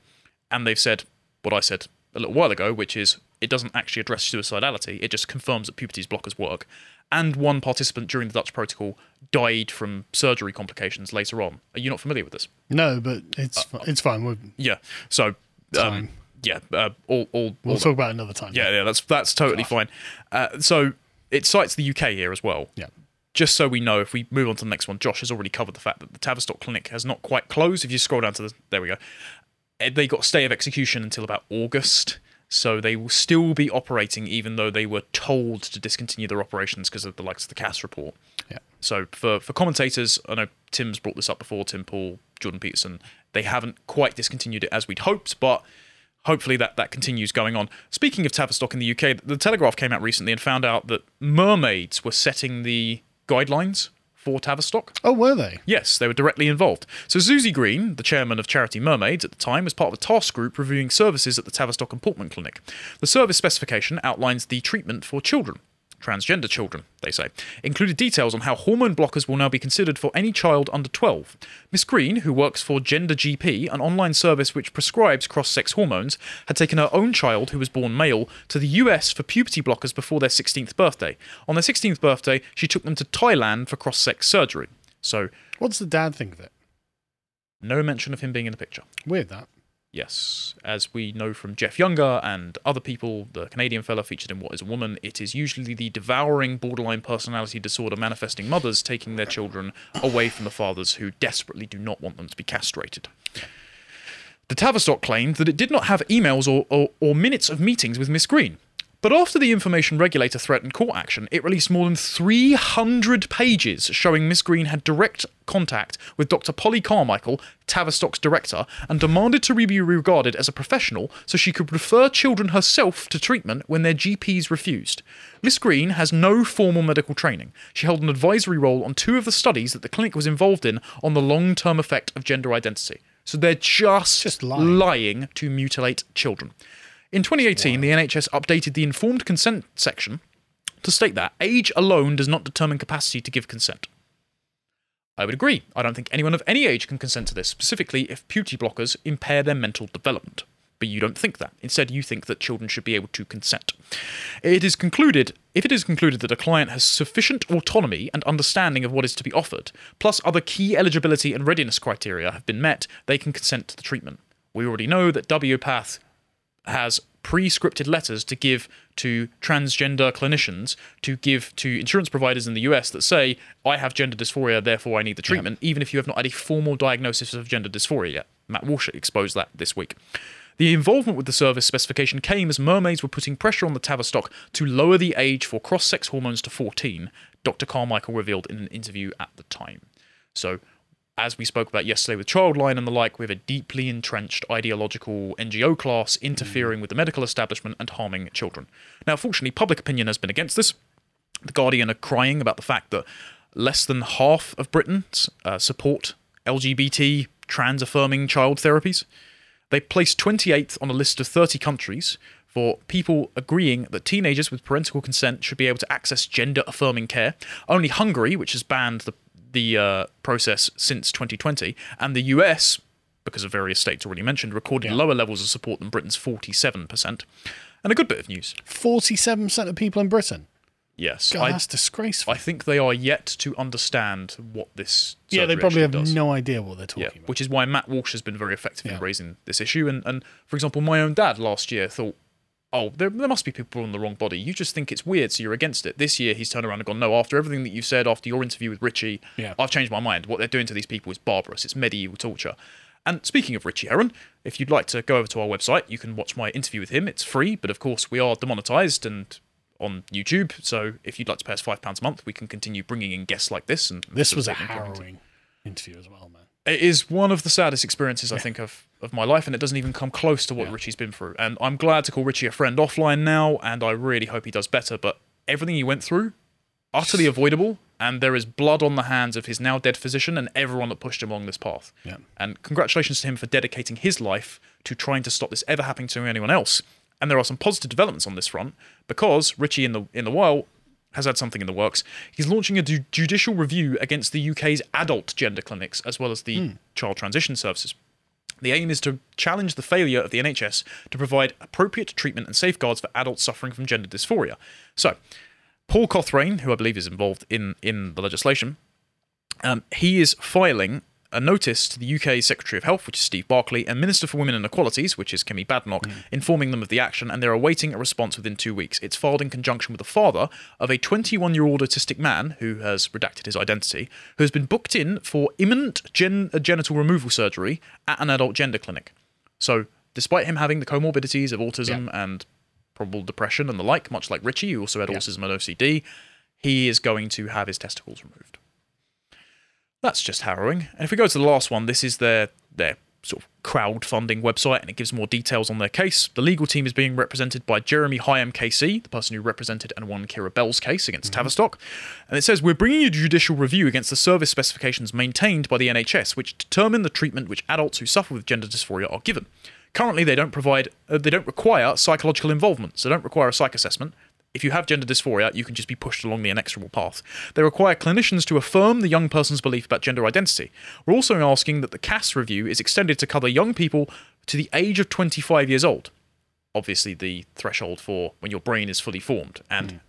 and they've said what I said a little while ago, which is it doesn't actually address suicidality, it just confirms that puberty's blockers work. And one participant during the Dutch protocol died from surgery complications later on. Are you not familiar with this? No, but it's Uh, it's fine. We'll, Yeah. So, um, yeah, uh, all, all, we'll all talk about another time. yeah, yeah, that's that's totally fine. Uh, so it cites the UK here as well. Yeah. Just so we know, if we move on to the next one, Josh has already covered the fact that the Tavistock Clinic has not quite closed. If you scroll down to the, there we go. Uh, They got a stay of execution until about August, so they will still be operating, even though they were told to discontinue their operations because of the likes of the Cass report. Yeah. So for for commentators, I know Tim's brought this up before. Tim Pool, Jordan Peterson, they haven't quite discontinued it as we'd hoped, but hopefully that that continues going on. Speaking of Tavistock in the UK, the Telegraph came out recently and found out that mermaids were setting the guidelines for Tavistock. Oh, were they? Yes, they were directly involved. So Susie Green, the chairman of Charity Mermaids at the time, was part of a task group reviewing services at the Tavistock and Portman Clinic. The service specification outlines the treatment for children. Transgender children, they say, included details on how hormone blockers will now be considered for any child under 12. Miss Green, who works for Gender GP, an online service which prescribes cross sex hormones, had taken her own child, who was born male, to the US for puberty blockers before their 16th birthday. On their 16th birthday, she took them to Thailand for cross sex surgery. So, What does the dad think of it? no mention of him being in the picture. Weird that. Yes, as we know from Jeff Younger and other people, the Canadian fella featured in What is a Woman, it is usually the devouring borderline personality disorder manifesting mothers taking their children away from the fathers who desperately do not want them to be castrated. The Tavistock claimed that it did not have emails or, or, or minutes of meetings with Miss Green. But after the information regulator threatened court action, it released more than 300 pages showing Miss Green had direct contact with Dr. Polly Carmichael, Tavistock's director, and demanded to be regarded as a professional so she could refer children herself to treatment when their GPs refused. Miss Green has no formal medical training. She held an advisory role on two of the studies that the clinic was involved in on the long term effect of gender identity. So they're just, Just lying. lying to mutilate children. In 2018, the NHS updated the informed consent section to state that age alone does not determine capacity to give consent. I would agree. I don't think anyone of any age can consent to this, specifically if puberty blockers impair their mental development. But you don't think that. Instead, you think that children should be able to consent. It is concluded, if it is concluded that a client has sufficient autonomy and understanding of what is to be offered, plus other key eligibility and readiness criteria have been met, they can consent to the treatment. We already know that WPATH has pre-scripted letters to give to transgender clinicians to give to insurance providers in the US that say I have gender dysphoria therefore I need the treatment even if you have not had a formal diagnosis of gender dysphoria yet. Matt Walsh exposed that this week. The involvement with the service specification came as mermaids were putting pressure on the Tavistock to lower the age for cross-sex hormones to 14, Dr. Carmichael revealed in an interview at the time. So as we spoke about yesterday with Childline and the like, we have a deeply entrenched ideological NGO class interfering with the medical establishment and harming children. Now, fortunately, public opinion has been against this. The Guardian are crying about the fact that less than half of Britons uh, support LGBT trans affirming child therapies. They placed 28th on a list of 30 countries for people agreeing that teenagers with parental consent should be able to access gender affirming care. Only Hungary, which has banned the the uh, process since 2020, and the US, because of various states already mentioned, recorded lower levels of support than Britain's 47%. And a good bit of news. 47% of people in Britain. Yes, God, I, that's disgraceful. I think they are yet to understand what this. yeah, they probably have does. no idea what they're talking Yeah, about. which is why Matt Walsh has been very effective Yeah. in raising this issue. And, and for example, my own dad last year thought, oh, there, there must be people on the wrong body. You just think it's weird, so you're against it. This year, he's turned around and gone, no, after everything that you've said, after your interview with Ritchie, Yeah. I've changed my mind. What they're doing to these people is barbarous. It's medieval torture. And speaking of Ritchie Herron, if you'd like to go over to our website, you can watch my interview with him. It's free, but of course, we are demonetized and on YouTube. So if you'd like to pay us £5 a month, we can continue bringing in guests like this. And this was a harrowing interview as well, man. It is one of the saddest experiences I think of of my life, and it doesn't even come close to what. Ritchie's been through. And I'm glad to call Ritchie a friend offline now, and I really hope he does better. But everything he went through, utterly avoidable, and there is blood on the hands of his now dead physician and everyone that pushed him along this path. Yeah. And congratulations to him for dedicating his life to trying to stop this ever happening to anyone else. And there are some positive developments on this front because Ritchie in the in the while has had something in the works. He's launching a ju- judicial review against the UK's adult gender clinics as well as the child transition services. The aim is to challenge the failure of the NHS to provide appropriate treatment and safeguards for adults suffering from gender dysphoria. So, Paul Conrathe, who I believe is involved in in the legislation, um, he is filing a notice to the UK Secretary of Health, which is Steve Barclay, and Minister for Women and Equalities, which is Kemi Badenoch, informing them of the action, and they're awaiting a response within two weeks. It's filed in conjunction with the father of a 21 year old autistic man who has redacted his identity, who has been booked in for imminent gen- uh, genital removal surgery at an adult gender clinic. So, despite him having the comorbidities of autism and probable depression and the like, much like Ritchie, who also had autism and OCD, he is going to have his testicles removed. That's just harrowing. And if we go to the last one, this is their their sort of crowdfunding website, and it gives more details on their case. The legal team is being represented by Jeremy Hyam KC, the person who represented and won Keira Bell's case against Tavistock. And it says we're bringing a judicial review against the service specifications maintained by the NHS, which determine the treatment which adults who suffer with gender dysphoria are given. Currently, they don't provide, uh, they don't require psychological involvement, so they don't require a psych assessment. If you have gender dysphoria, you can just be pushed along the inexorable path. They require clinicians to affirm the young person's belief about gender identity. We're also asking that the Cass review is extended to cover young people to the age of 25 years old. Obviously, the threshold for when your brain is fully formed. And mm.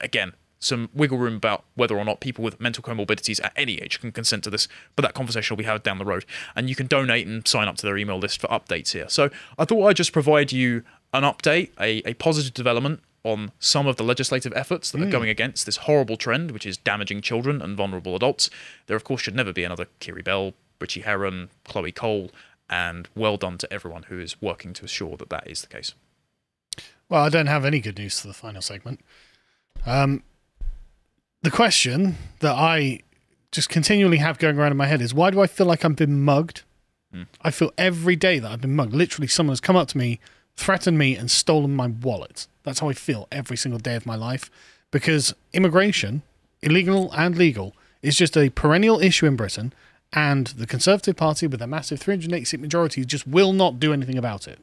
again, some wiggle room about whether or not people with mental comorbidities at any age can consent to this, but that conversation will be had down the road. And you can donate and sign up to their email list for updates here. So I thought I'd just provide you an update, a, a positive development on some of the legislative efforts that are going against this horrible trend, which is damaging children and vulnerable adults. There, of course, should never be another Keira Bell, Ritchie Herron, Chloe Cole, and well done to everyone who is working to assure that that is the case. Well, I don't have any good news for the final segment. Um, the question that I just continually have going around in my head is why do I feel like I've been mugged? I feel every day that I've been mugged. Literally, someone has come up to me, threatened me, and stolen my wallet. That's how I feel every single day of my life because immigration, illegal and legal, is just a perennial issue in Britain. And the Conservative Party, with a massive 380 seat majority, just will not do anything about it.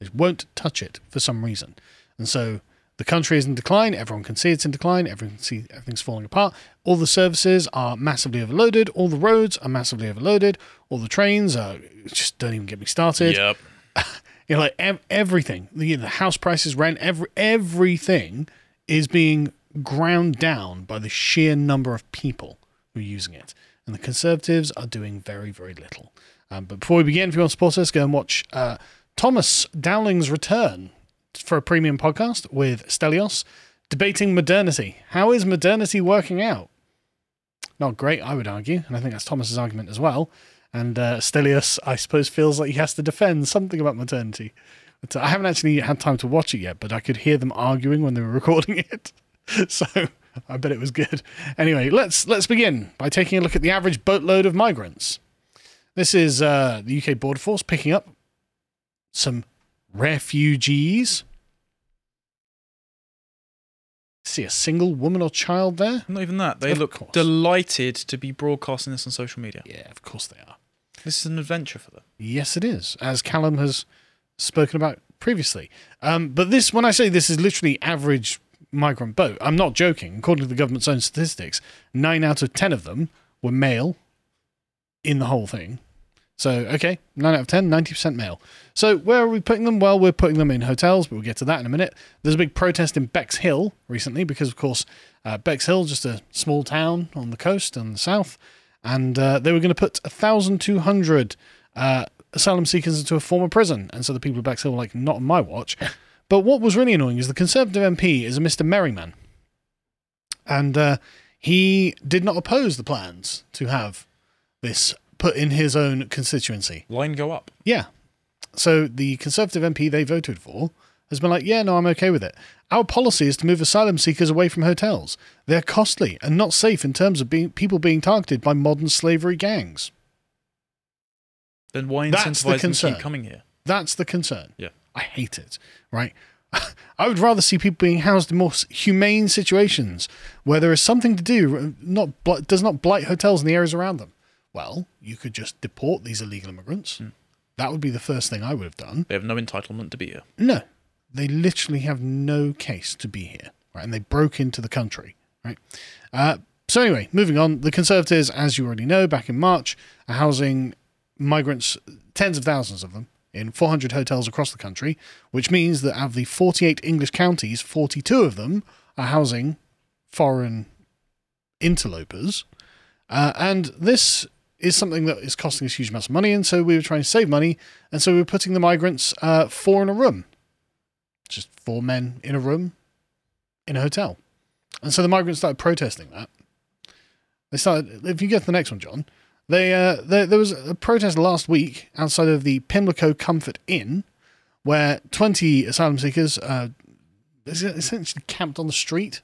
They won't touch it for some reason. And so the country is in decline. Everyone can see it's in decline. Everyone can see everything's falling apart. All the services are massively overloaded. All the roads are massively overloaded. All the trains are just don't even get me started. Yep. (laughs) You know, like ev- everything, the, the house prices, rent, every everything is being ground down by the sheer number of people who are using it, and the Conservatives are doing very, very little. Um, but before we begin, if you want to support us, go and watch uh, Thomas Dowling's return for a premium podcast with Stelios, debating modernity. How is modernity working out? Not great, I would argue, and I think that's Thomas's argument as well. And uh, Stelios, I suppose, feels like he has to defend something about maternity. But uh, I haven't actually had time to watch it yet, but I could hear them arguing when they were (laughs) recording it. so I bet it was good. Anyway, let's let's begin by taking a look at the average boatload of migrants. This is uh, the UK Border Force picking up some refugees. See a single woman or child there? Not even that. They Of look course. delighted to be broadcasting this on social media. Yeah, of course they are. This is an adventure for them. Yes, it is, as Callum has spoken about previously. Um, but this, when I say this is literally average migrant boat, I'm not joking. According to the government's own statistics, nine out of ten of them were male in the whole thing. So, okay, nine out of 10, 90% male. So, where are we putting them? Well, we're putting them in hotels, but we'll get to that in a minute. There's a big protest in Bexhill recently because, of course, uh, Bexhill, just a small town on the coast and the south, and uh, they were going to put 1,200 uh, asylum seekers into a former prison. And so the people of Bexhill were like, not on my watch. (laughs) But what was really annoying is the Conservative MP is a Mr. Merriman. And uh, he did not oppose the plans to have this put in his own constituency. Line go up. Yeah. So the Conservative MP they voted for has been like, yeah, no, I'm okay with it. Our policy is to move asylum seekers away from hotels. They're costly and not safe in terms of being people being targeted by modern slavery gangs. Then why That's the incentivize them to concern. keep coming here? That's the concern. Yeah. I hate it, right? (laughs) I would rather see people being housed in more humane situations where there is something to do, not does not blight hotels in the areas around them. Well, you could just deport these illegal immigrants. That would be the first thing I would have done. They have no entitlement to be here. No, they literally have no case to be here, right? And they broke into the country, right? Uh, so anyway, moving on, the Conservatives, as you already know, back in March, are housing migrants, tens of thousands of them, in 400 hotels across the country, which means that out of the 48 English counties, 42 of them are housing foreign interlopers. Uh, and this is something that is costing us huge amounts of money. And so we were trying to save money. And so we were putting the migrants uh, four in a room, just four men in a room in a hotel. And so the migrants started protesting that. They started, if you get to the next one, John, they, uh, there, there was a protest last week outside of the Pimlico Comfort Inn where 20 asylum seekers uh, essentially camped on the street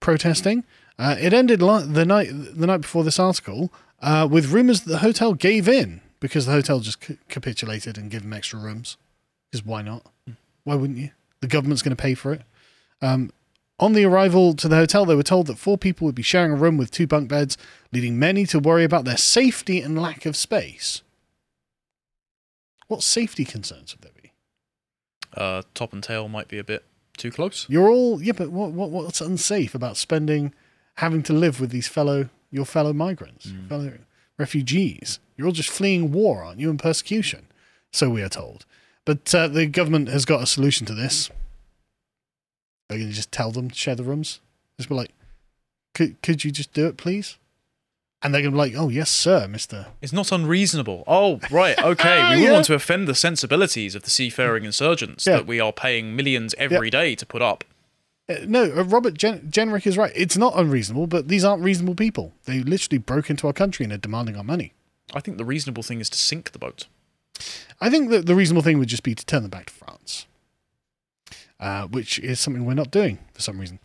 protesting. Uh, it ended the night the night before this article uh, with rumors that the hotel gave in because the hotel just c- capitulated and gave them extra rooms. Because why not? Why wouldn't you? The government's going to pay for it. Um, on the arrival to the hotel, they were told that four people would be sharing a room with two bunk beds, leading many to worry about their safety and lack of space. What safety concerns would there be? Uh, top and tail might be a bit too close. You're all yeah, but what, what what's unsafe about spending having to live with these fellow your fellow migrants, Mm. fellow refugees? You're all just fleeing war, aren't you, and persecution? So we are told. But uh, the government has got a solution to this. They're going to just tell them to share the rooms. Just be like, could could you just do it, please? And they're going to be like, oh yes, sir, Mister. It's not unreasonable. Oh, right, (laughs) okay. We wouldn't Yeah. want to offend the sensibilities of the seafaring insurgents Yeah. that we are paying millions every day to put up. No, uh, Robert Gen- Jenrick is right. It's not unreasonable, but these aren't reasonable people. They literally broke into our country and are demanding our money. I think the reasonable thing is to sink the boat. I think that the reasonable thing would just be to turn them back to France, uh, which is something we're not doing for some reason.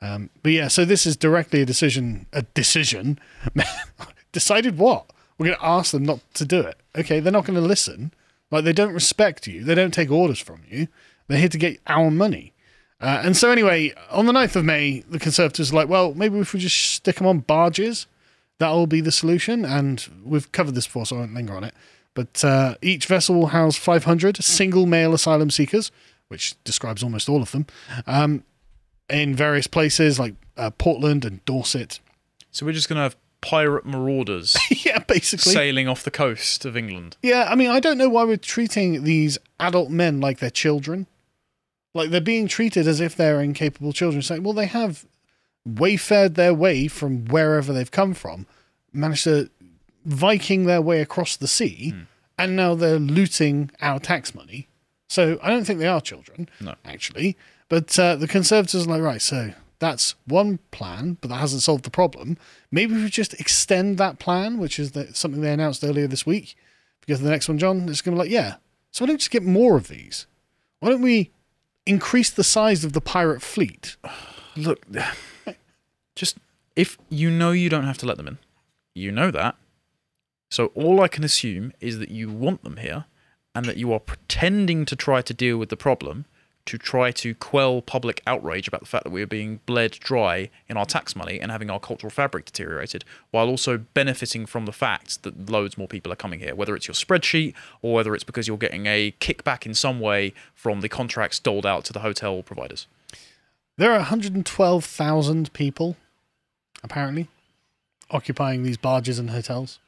Um, but yeah, so this is directly a decision. A decision (laughs) decided what we're going to ask them not to do it. Okay, they're not going to listen. Like they don't respect you. They don't take orders from you. They're here to get our money. Uh, and so anyway, on the 9th of May, the Conservatives are like, well, maybe if we just stick them on barges, that'll be the solution. And we've covered this before, so I won't linger on it. But uh, each vessel will house 500 single male asylum seekers, which describes almost all of them, um, in various places like uh, Portland and Dorset. So we're just going to have pirate marauders (laughs) yeah, basically. sailing off the coast of England. Yeah, I mean, I don't know why we're treating these adult men like they're children. Like they're being treated as if they're incapable children. Saying, well, they have wayfared their way from wherever they've come from, managed to Viking their way across the sea, and now they're looting our tax money. So I don't think they are children, No. actually. But uh, the Conservatives are like, right, so that's one plan, but that hasn't solved the problem. Maybe we just extend that plan, which is the, something they announced earlier this week. Because the next one, John, it's going to be like, yeah. So why don't we just get more of these? Why don't we increase the size of the pirate fleet? Look, just if you know you don't have to let them in, you know that. So all I can assume is that you want them here and that you are pretending to try to deal with the problem to try to quell public outrage about the fact that we are being bled dry in our tax money and having our cultural fabric deteriorated, while also benefiting from the fact that loads more people are coming here, whether it's your spreadsheet or whether it's because you're getting a kickback in some way from the contracts doled out to the hotel providers. There are 112,000 people, apparently, occupying these barges and hotels.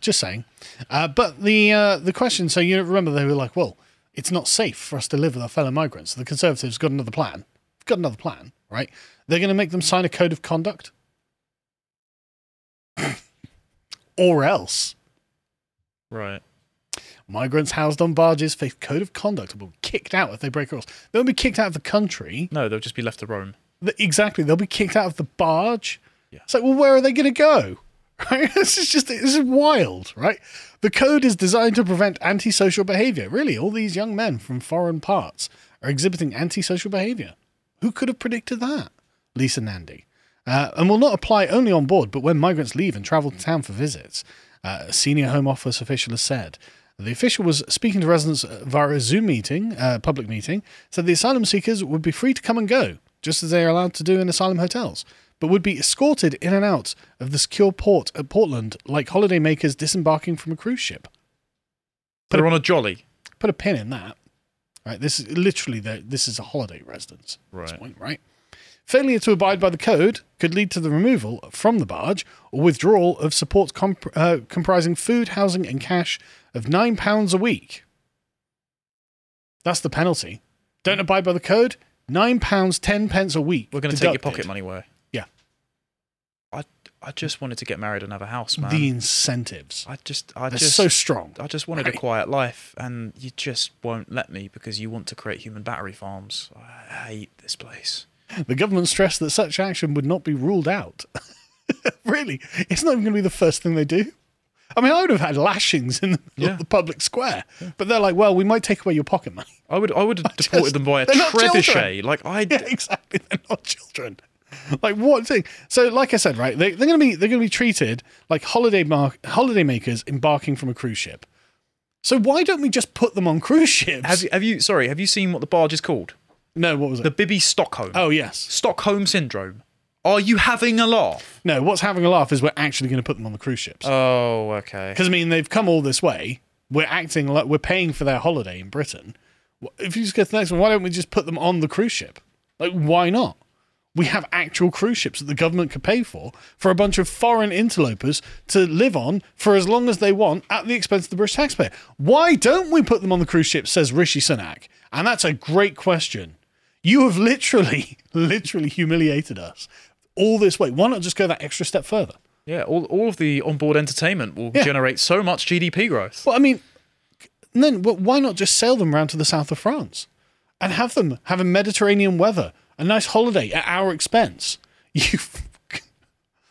Just saying. Uh, but the uh, the question, so you remember they were like, well, it's not safe for us to live with our fellow migrants. So the Conservatives got another plan. Got another plan, right? They're going to make them sign a code of conduct. (clears throat) or else Right. migrants housed on barges face code of conduct and will be kicked out if they break rules. They'll be kicked out of the country. No, they'll just be left to roam. Exactly. They'll be kicked out of the barge. Yeah. It's like, well, where are they going to go? Right? (laughs) This is just, this is wild, right? The code is designed to prevent antisocial behavior. Really, all these young men from foreign parts are exhibiting antisocial behavior. Who could have predicted that? Lisa Nandy. Uh, and will not apply only on board, but when migrants leave and travel to town for visits. Uh, a senior Home Office official has said. The official was speaking to residents via a Zoom meeting, uh, public meeting, said the asylum seekers would be free to come and go, just as they are allowed to do in asylum hotels, but would be escorted in and out of the secure port at Portland like holidaymakers disembarking from a cruise ship. Put They're on a jolly. Put a pin in that. Right, this is literally the, this is a holiday residence Right. point, right? Failure to abide by the code could lead to the removal from the barge or withdrawal of support comp- uh, comprising food, housing, and cash of nine pounds a week. That's the penalty. Don't abide by the code. Nine pounds ten pence a week. We're going to take your pocket money away. Yeah. I I just wanted to get married and have a house, man. The incentives. I just I They're just so strong. I just wanted Right. a quiet life, and you just won't let me because you want to create human battery farms. I hate this place. The government stressed that such action would not be ruled out. (laughs) really, it's not even going to be the first thing they do. I mean, I would have had lashings in the, (laughs) Yeah. the public square, but they're like, "Well, we might take away your pocket money." I would I would (laughs) have just- deported them by a trebuchet. Like I Yeah, exactly. They're not children. Like what thing? So, like I said, right? They, they're going to be they're going to be treated like holiday mar- holiday makers embarking from a cruise ship. So why don't we just put them on cruise ships? have you have you sorry have you seen what the barge is called? no, what was it? The Bibby Stockholm. oh yes. Stockholm syndrome. Are you having a laugh? No, what's having a laugh is we're actually going to put them on the cruise ships. Oh, okay. Because I mean, they've come all this way. We're acting like we're paying for their holiday in Britain. If you just get to the next one, why don't we just put them on the cruise ship? Like, why not? We have actual cruise ships that the government could pay for for a bunch of foreign interlopers to live on for as long as they want at the expense of the British taxpayer. Why don't we put them on the cruise ship? Says Rishi Sunak, and that's a great question. You have literally, (laughs) literally humiliated us all this way. Why not just go that extra step further? Yeah, all, all of the onboard entertainment will Yeah. generate so much GDP growth. Well, I mean, then why not just sail them round to the south of France and have them have a Mediterranean weather, a nice holiday at our expense? (laughs) You,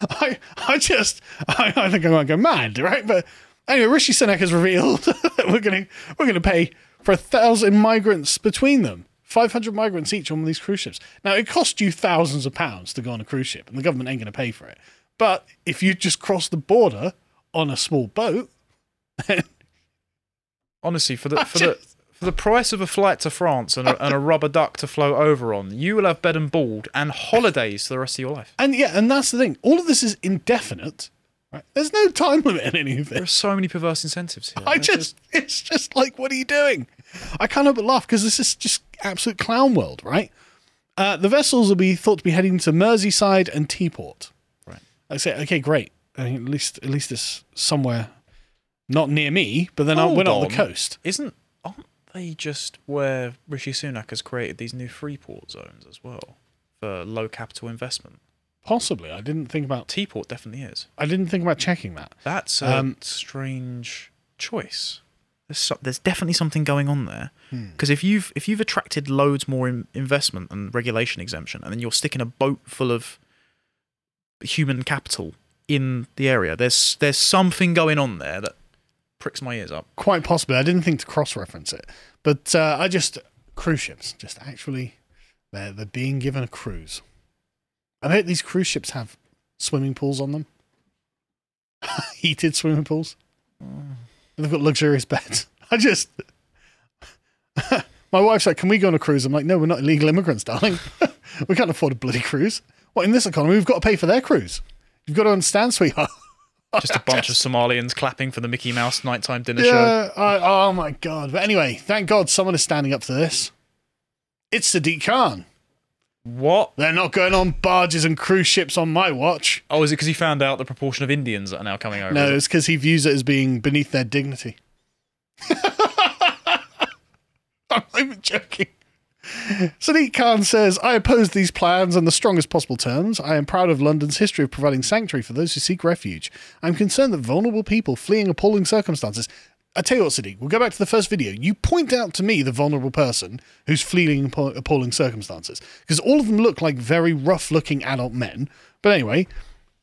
I, I just, I, I think I'm going to go mad, right? But anyway, Rishi Sunak has revealed (laughs) that we're going to we're going to pay for a thousand migrants between them. 500 migrants each on one of these cruise ships. Now, it costs you thousands of pounds to go on a cruise ship, and the government ain't going to pay for it. But if you just cross the border on a small boat, (laughs) Honestly, for the for the just- for the price of a flight to France and a, and a rubber duck to float over on, you will have bed and board and holidays for the rest of your life. And yeah, and that's the thing. All of this is indefinite. Right? There's no time limit in any of There are so many perverse incentives here. I It's just, it's just like, what are you doing? I can't help but laugh because this is just absolute clown world, right? Uh, the vessels will be thought to be heading to Merseyside and Teesport. Right. I say, okay, great. I mean, at least, at least it's somewhere not near me, but then I Hold we're not on on. the coast. isn't aren't they just where Rishi Sunak has created these new freeport zones as well for low capital investment? Possibly, I didn't think about. Teesport definitely is. I didn't think about checking that. That's a Um, strange choice. There's so, there's definitely something going on there. Hmm. Because if you've if you've attracted loads more in, investment and regulation exemption, and then you're sticking a boat full of human capital in the area, there's there's something going on there that pricks my ears up. Quite possibly. I didn't think to cross-reference it, but uh, I just cruise ships just actually they're they're being given a cruise. I bet these cruise ships have swimming pools on them. (laughs) Heated swimming pools. They've got luxurious beds. (laughs) I just. (laughs) My wife's like, "Can we go on a cruise?" I'm like, "No, we're not illegal immigrants, darling. we can't afford a bloody cruise. What in this economy? We've got to pay for their cruise. You've got to understand, sweetheart." Just a (laughs) bunch of Somalians clapping for the Mickey Mouse nighttime dinner show. Yeah. I, oh my god. But anyway, thank God someone is standing up for this. It's Sadiq Khan. What? They're not going on barges and cruise ships on my watch. Oh, is it because he found out the proportion of Indians that are now coming over? No, it's because he views it as being beneath their dignity. (laughs) I'm not even joking. Sadiq Khan says, I oppose these plans in the strongest possible terms. I am proud of London's history of providing sanctuary for those who seek refuge. I'm concerned that vulnerable people fleeing appalling circumstances. I tell you what, Sadiq, we'll go back to the first video. You point out to me the vulnerable person who's fleeing appalling circumstances. Because all of them look like very rough looking adult men. But anyway,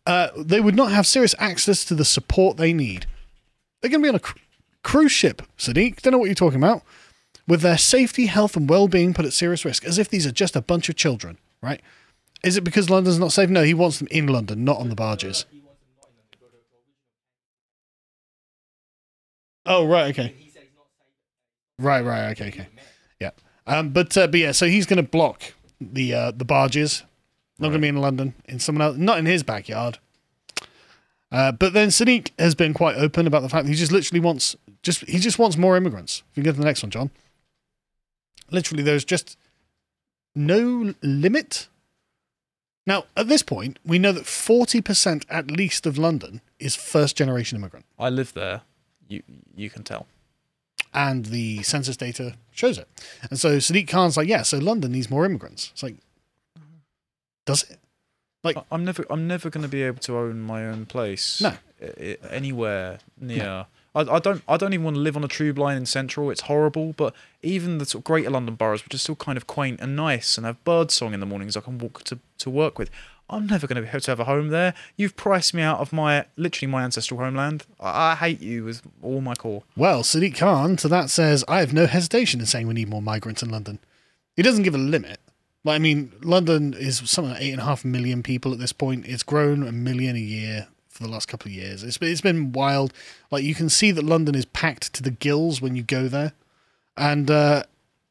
uh, they would not have serious access to the support they need. They're going to be on a cru- cruise ship, Sadiq. Don't know what you're talking about. With their safety, health, and well being put at serious risk, as if these are just a bunch of children, right? Is it because London's not safe? No, he wants them in London, not on the barges. Oh, right, okay. Right, right, okay, okay. Yeah. Um, but, uh, but yeah, so he's going to block the uh, the barges. Not going to be in London, in someone else, not in his backyard. Uh, but then Sadiq has been quite open about the fact that he just literally wants just he just wants more immigrants. If you go to the next one, John. Literally, there's just no limit. Now, at this point, we know that forty percent at least of London is first generation immigrant, I live there. You you can tell. and the census data shows it. And so Sadiq Khan's like, yeah, so London needs more immigrants. It's like, does it? Like, I'm never I'm never going to be able to own my own place. No. anywhere near. I, I don't I don't even want to live on a tube line in central. It's horrible. But even the sort of greater London boroughs, which are still kind of quaint and nice, and have bird song in the mornings I can walk to to work with. I'm never going to be able to have a home there. You've priced me out of my literally my ancestral homeland. I, I hate you with all my core. Well, Sadiq Khan to that says, I have no hesitation in saying we need more migrants in London. He doesn't give a limit. Like, I mean, London is something like eight and a half million people at this point. It's grown a million a year for the last couple of years. It's been, it's been wild. Like, you can see that London is packed to the gills when you go there. And uh,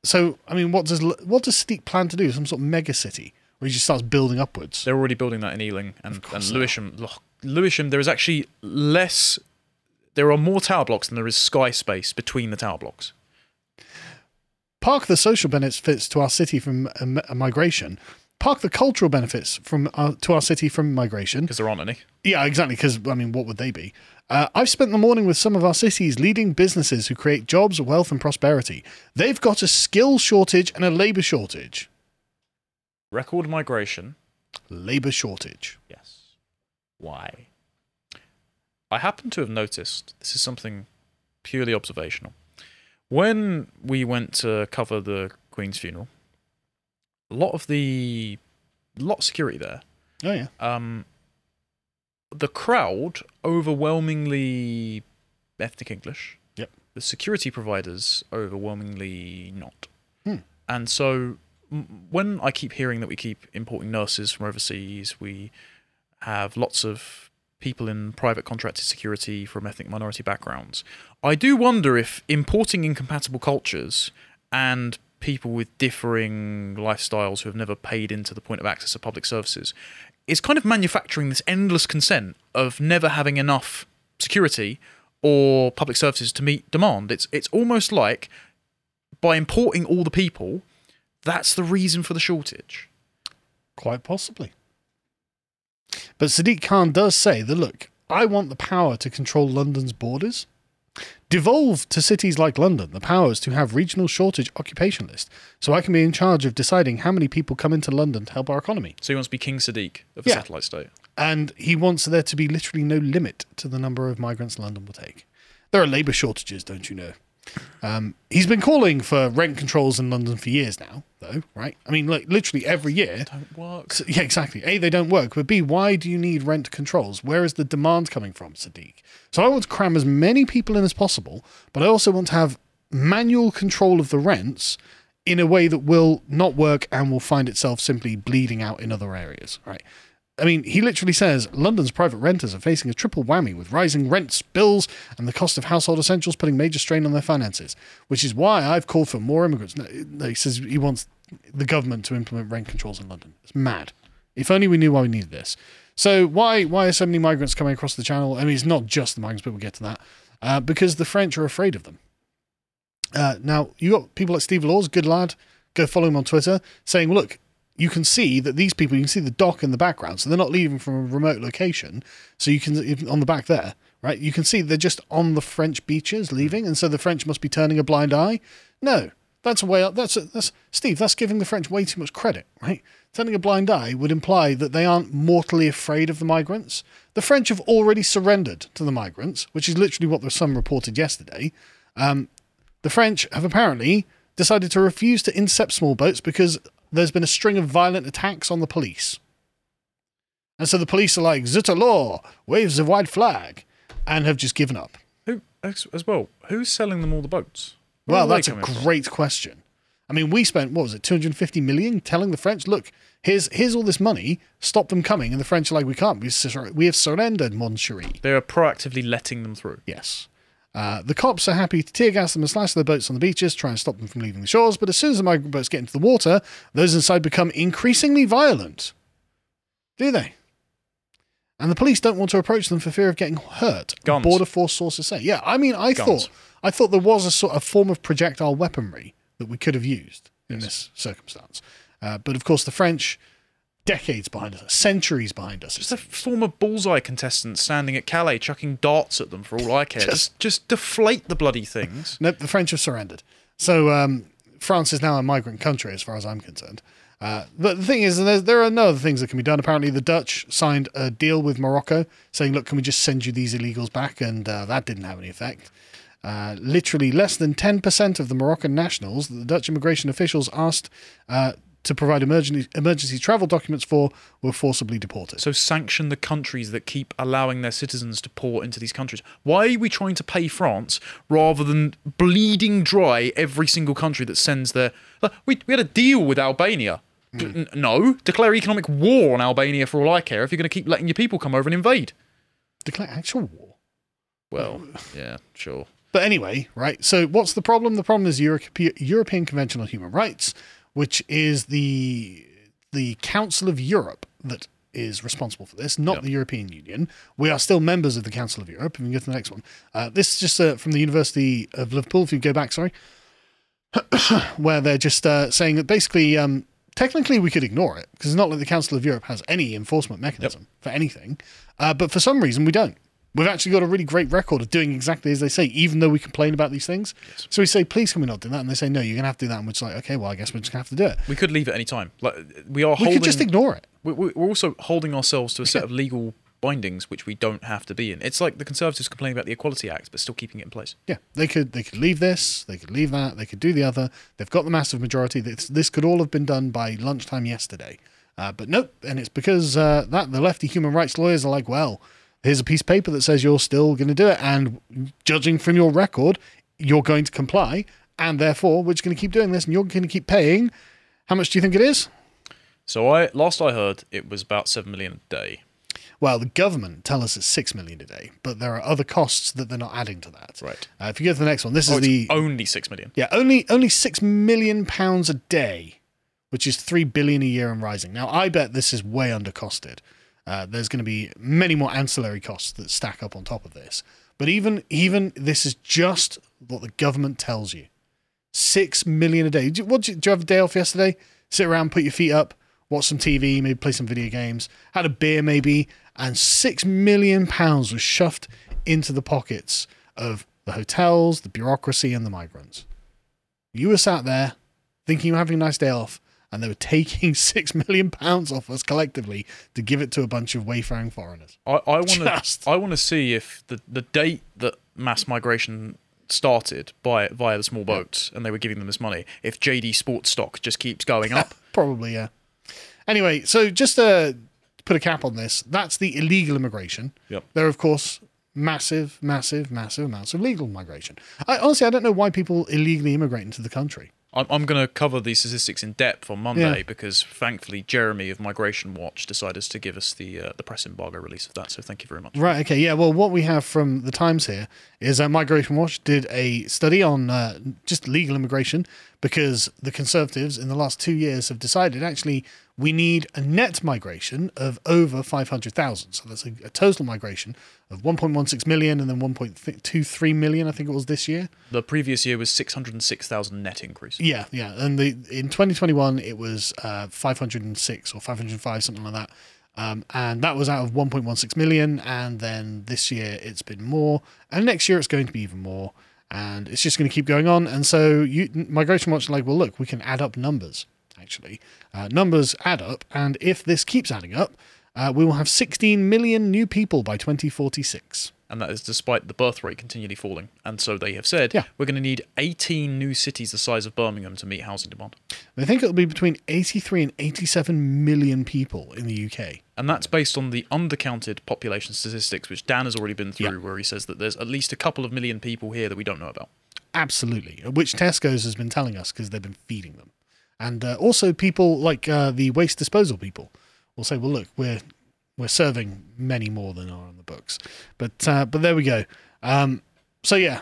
so, I mean, what does what does Sadiq plan to do? Some sort of mega city where he just starts building upwards? They're already building that in Ealing and, and Lewisham. Look, Lewisham, there is actually less. There are more tower blocks than there is sky space between the tower blocks. Park the social benefits to our city from um, migration. Park the cultural benefits from uh, to our city from migration. because there aren't any. Yeah, exactly. Because I mean, what would they be? Uh, I've spent the morning with some of our city's leading businesses who create jobs, wealth, and prosperity. They've got a skill shortage and a labor shortage. Record migration. Labor shortage. Yes. Why? I happen to have noticed this is something purely observational. When we went to cover the Queen's funeral, a lot of the lot of security there. Oh yeah. Um, the crowd overwhelmingly ethnic English. Yep. The security providers overwhelmingly not. Hmm. And so when I keep hearing that we keep importing nurses from overseas, we have lots of people in private contracted security from ethnic minority backgrounds. I do wonder if importing incompatible cultures and people with differing lifestyles who have never paid into the point of access to public services is kind of manufacturing this endless consent of never having enough security or public services to meet demand. It's it's almost like by importing all the people, that's the reason for the shortage. Quite possibly. But Sadiq Khan does say that look, I want the power to control London's borders. Devolve to cities like London the powers to have regional shortage occupation list, so I can be in charge of deciding how many people come into London to help our economy. So he wants to be King Sadiq of a Yeah. satellite state. And he wants there to be literally no limit to the number of migrants London will take. There are labour shortages, don't you know? Um, he's been calling for rent controls in London for years now, though, right? I mean, like literally every year. Don't work. So- yeah, exactly. A, they don't work, but B, why do you need rent controls? Where is the demand coming from, Sadiq? So I want to cram as many people in as possible, but I also want to have manual control of the rents in a way that will not work and will find itself simply bleeding out in other areas, right? I mean, he literally says London's private renters are facing a triple whammy with rising rents, bills, and the cost of household essentials putting major strain on their finances, which is why I've called for more immigrants. No, he says he wants the government to implement rent controls in London. It's mad. If only we knew why we needed this. So why why are so many migrants coming across the channel? I mean, it's not just the migrants, but we'll get to that. Uh, because the French are afraid of them. Uh, now, you got people like Steve Laws, good lad, go follow him on Twitter, saying, look, you can see that these people, you can see the dock in the background, so they're not leaving from a remote location. So you can, on the back there, right, you can see they're just on the French beaches leaving, and so the French must be turning a blind eye. No, that's a way up. That's, a, that's Steve, that's giving the French way too much credit, right? Turning a blind eye would imply that they aren't mortally afraid of the migrants. The French have already surrendered to the migrants, which is literally what the Sun reported yesterday. Um, the French have apparently decided to refuse to intercept small boats because there's been a string of violent attacks on the police. And so the police are like, Zut alors, waves of white flag, and have just given up. Who as, as well? Who's selling them all the boats? Where Well, that's a coming from? great question. I mean, we spent what was it, 250 million, telling the French, look, here's here's all this money, stop them coming, and the French are like, we can't, We we have surrendered, mon chéri. They are proactively letting them through. Yes. Uh, the cops are happy to tear gas them and slash their boats on the beaches, try and stop them from leaving the shores. But as soon as the migrant boats get into the water, those inside become increasingly violent. Do they? And the police don't want to approach them for fear of getting hurt. Guns. Border force sources say. Yeah, I mean, I Guns. thought I thought there was a sort of form of projectile weaponry that we could have used in this circumstance. Uh, but of course, the French, decades behind us, centuries behind us. Just a former bullseye contestant standing at Calais chucking darts at them for all I care. Just, just deflate the bloody things. Nope, the French have surrendered. So um, France is now a migrant country, as far as I'm concerned. Uh, but the thing is, there are no other things that can be done. Apparently, the Dutch signed a deal with Morocco saying, look, can we just send you these illegals back? And uh, that didn't have any effect. Uh, literally, less than 10% of the Moroccan nationals that the Dutch immigration officials asked uh, to provide emergency, emergency travel documents for were forcibly deported. So sanction the countries that keep allowing their citizens to pour into these countries. Why are we trying to pay France rather than bleeding dry every single country that sends their? We we had a deal with Albania. Hmm. N- no, declare economic war on Albania for all I care. If you're going to keep letting your people come over and invade. Declare actual war. Well, yeah, sure. But anyway, right. So what's the problem? The problem is Europe, European Convention on Human Rights, which is the the Council of Europe that is responsible for this, not Yep. the European Union. We are still members of the Council of Europe. If we can go to the next one. Uh, this is just uh, from the University of Liverpool. If you go back, sorry, (coughs) where they're just uh, saying that basically, um, technically, we could ignore it because it's not like the Council of Europe has any enforcement mechanism for anything. Uh, but for some reason, we don't. We've actually got a really great record of doing exactly as they say, even though we complain about these things. So we say, please, can we not do that? And they say, no, you're going to have to do that. And we're just like, okay, well, I guess we're just going to have to do it. We could leave at any time. Like we are We holding. could just ignore it. we- we- We're also holding ourselves to a set of legal bindings which we don't have to be in. It's like the Conservatives complaining about the Equality Act, but still keeping it in place. Yeah, they could they could leave this, they could leave that, they could do the other. They've got the massive majority. This, this could all have been done by lunchtime yesterday, uh, but nope. And it's because uh, that the lefty human rights lawyers are like, well, here's a piece of paper that says you're still going to do it, and judging from your record, you're going to comply, and therefore we're just going to keep doing this, and you're going to keep paying. How much do you think it is? So I last I heard it was about seven million a day. Well, the government tell us it's six million a day, but there are other costs that they're not adding to that. Right. Uh, if you go to the next one, this Oh, is the only six million. Yeah, only only six million pounds a day, which is three billion a year and rising. Now, I bet this is way undercosted. Uh, there's going to be many more ancillary costs that stack up on top of this. But even even this is just what the government tells you. Six million a day. Do, what, do you, do you have a day off yesterday? Sit around, put your feet up, watch some TV, maybe play some video games, had a beer maybe, and six million pounds was shoved into the pockets of the hotels, the bureaucracy, and the migrants. You were sat there thinking you were having a nice day off, and they were taking (laughs) six million pounds off us collectively to give it to a bunch of wayfaring foreigners. I, I want to I want to see if the the date that mass migration started by via the small boats and they were giving them this money, if JD Sports stock just keeps going up. (laughs) Probably, yeah. Anyway, so just to put a cap on this, that's the illegal immigration. Yep. There are, of course, massive, massive, massive amounts of legal migration. I honestly, I don't know why people illegally immigrate into the country. I'm, I'm going to cover these statistics in depth on Monday Yeah. because thankfully Jeremy of Migration Watch decided to give us the uh, the press embargo release of that. So thank you very much. Right. Okay. Yeah. Well, what we have from the Times here is that Migration Watch did a study on uh, just legal immigration because the Conservatives in the last two years have decided actually we need a net migration of over 500,000. So that's a, a total migration of 1.16 million and then 1.23 million, I think it was this year. The previous year was 606,000 net increase. Yeah, yeah. And the in 2021 it was uh, 506 or 505 something like that. Um, and that was out of 1.16 million and then this year it's been more and next year it's going to be even more and it's just going to keep going on and so you migration watch like well look we can add up numbers actually uh, numbers add up and if this keeps adding up uh, we will have 16 million new people by 2046 And that is despite the birth rate continually falling. And so they have said Yeah. we're going to need 18 new cities the size of Birmingham to meet housing demand. they think it'll be between 83 and 87 million people in the uk And that's based on the undercounted population statistics, which Dan has already been through, Yeah. where he says that there's at least a couple of million people here that we don't know about. Absolutely, which Tesco's has been telling us because they've been feeding them, and uh, also people like uh, the waste disposal people will say, "Well, look, we're we're serving many more than are on the books," but uh, but there we go. Um, so yeah,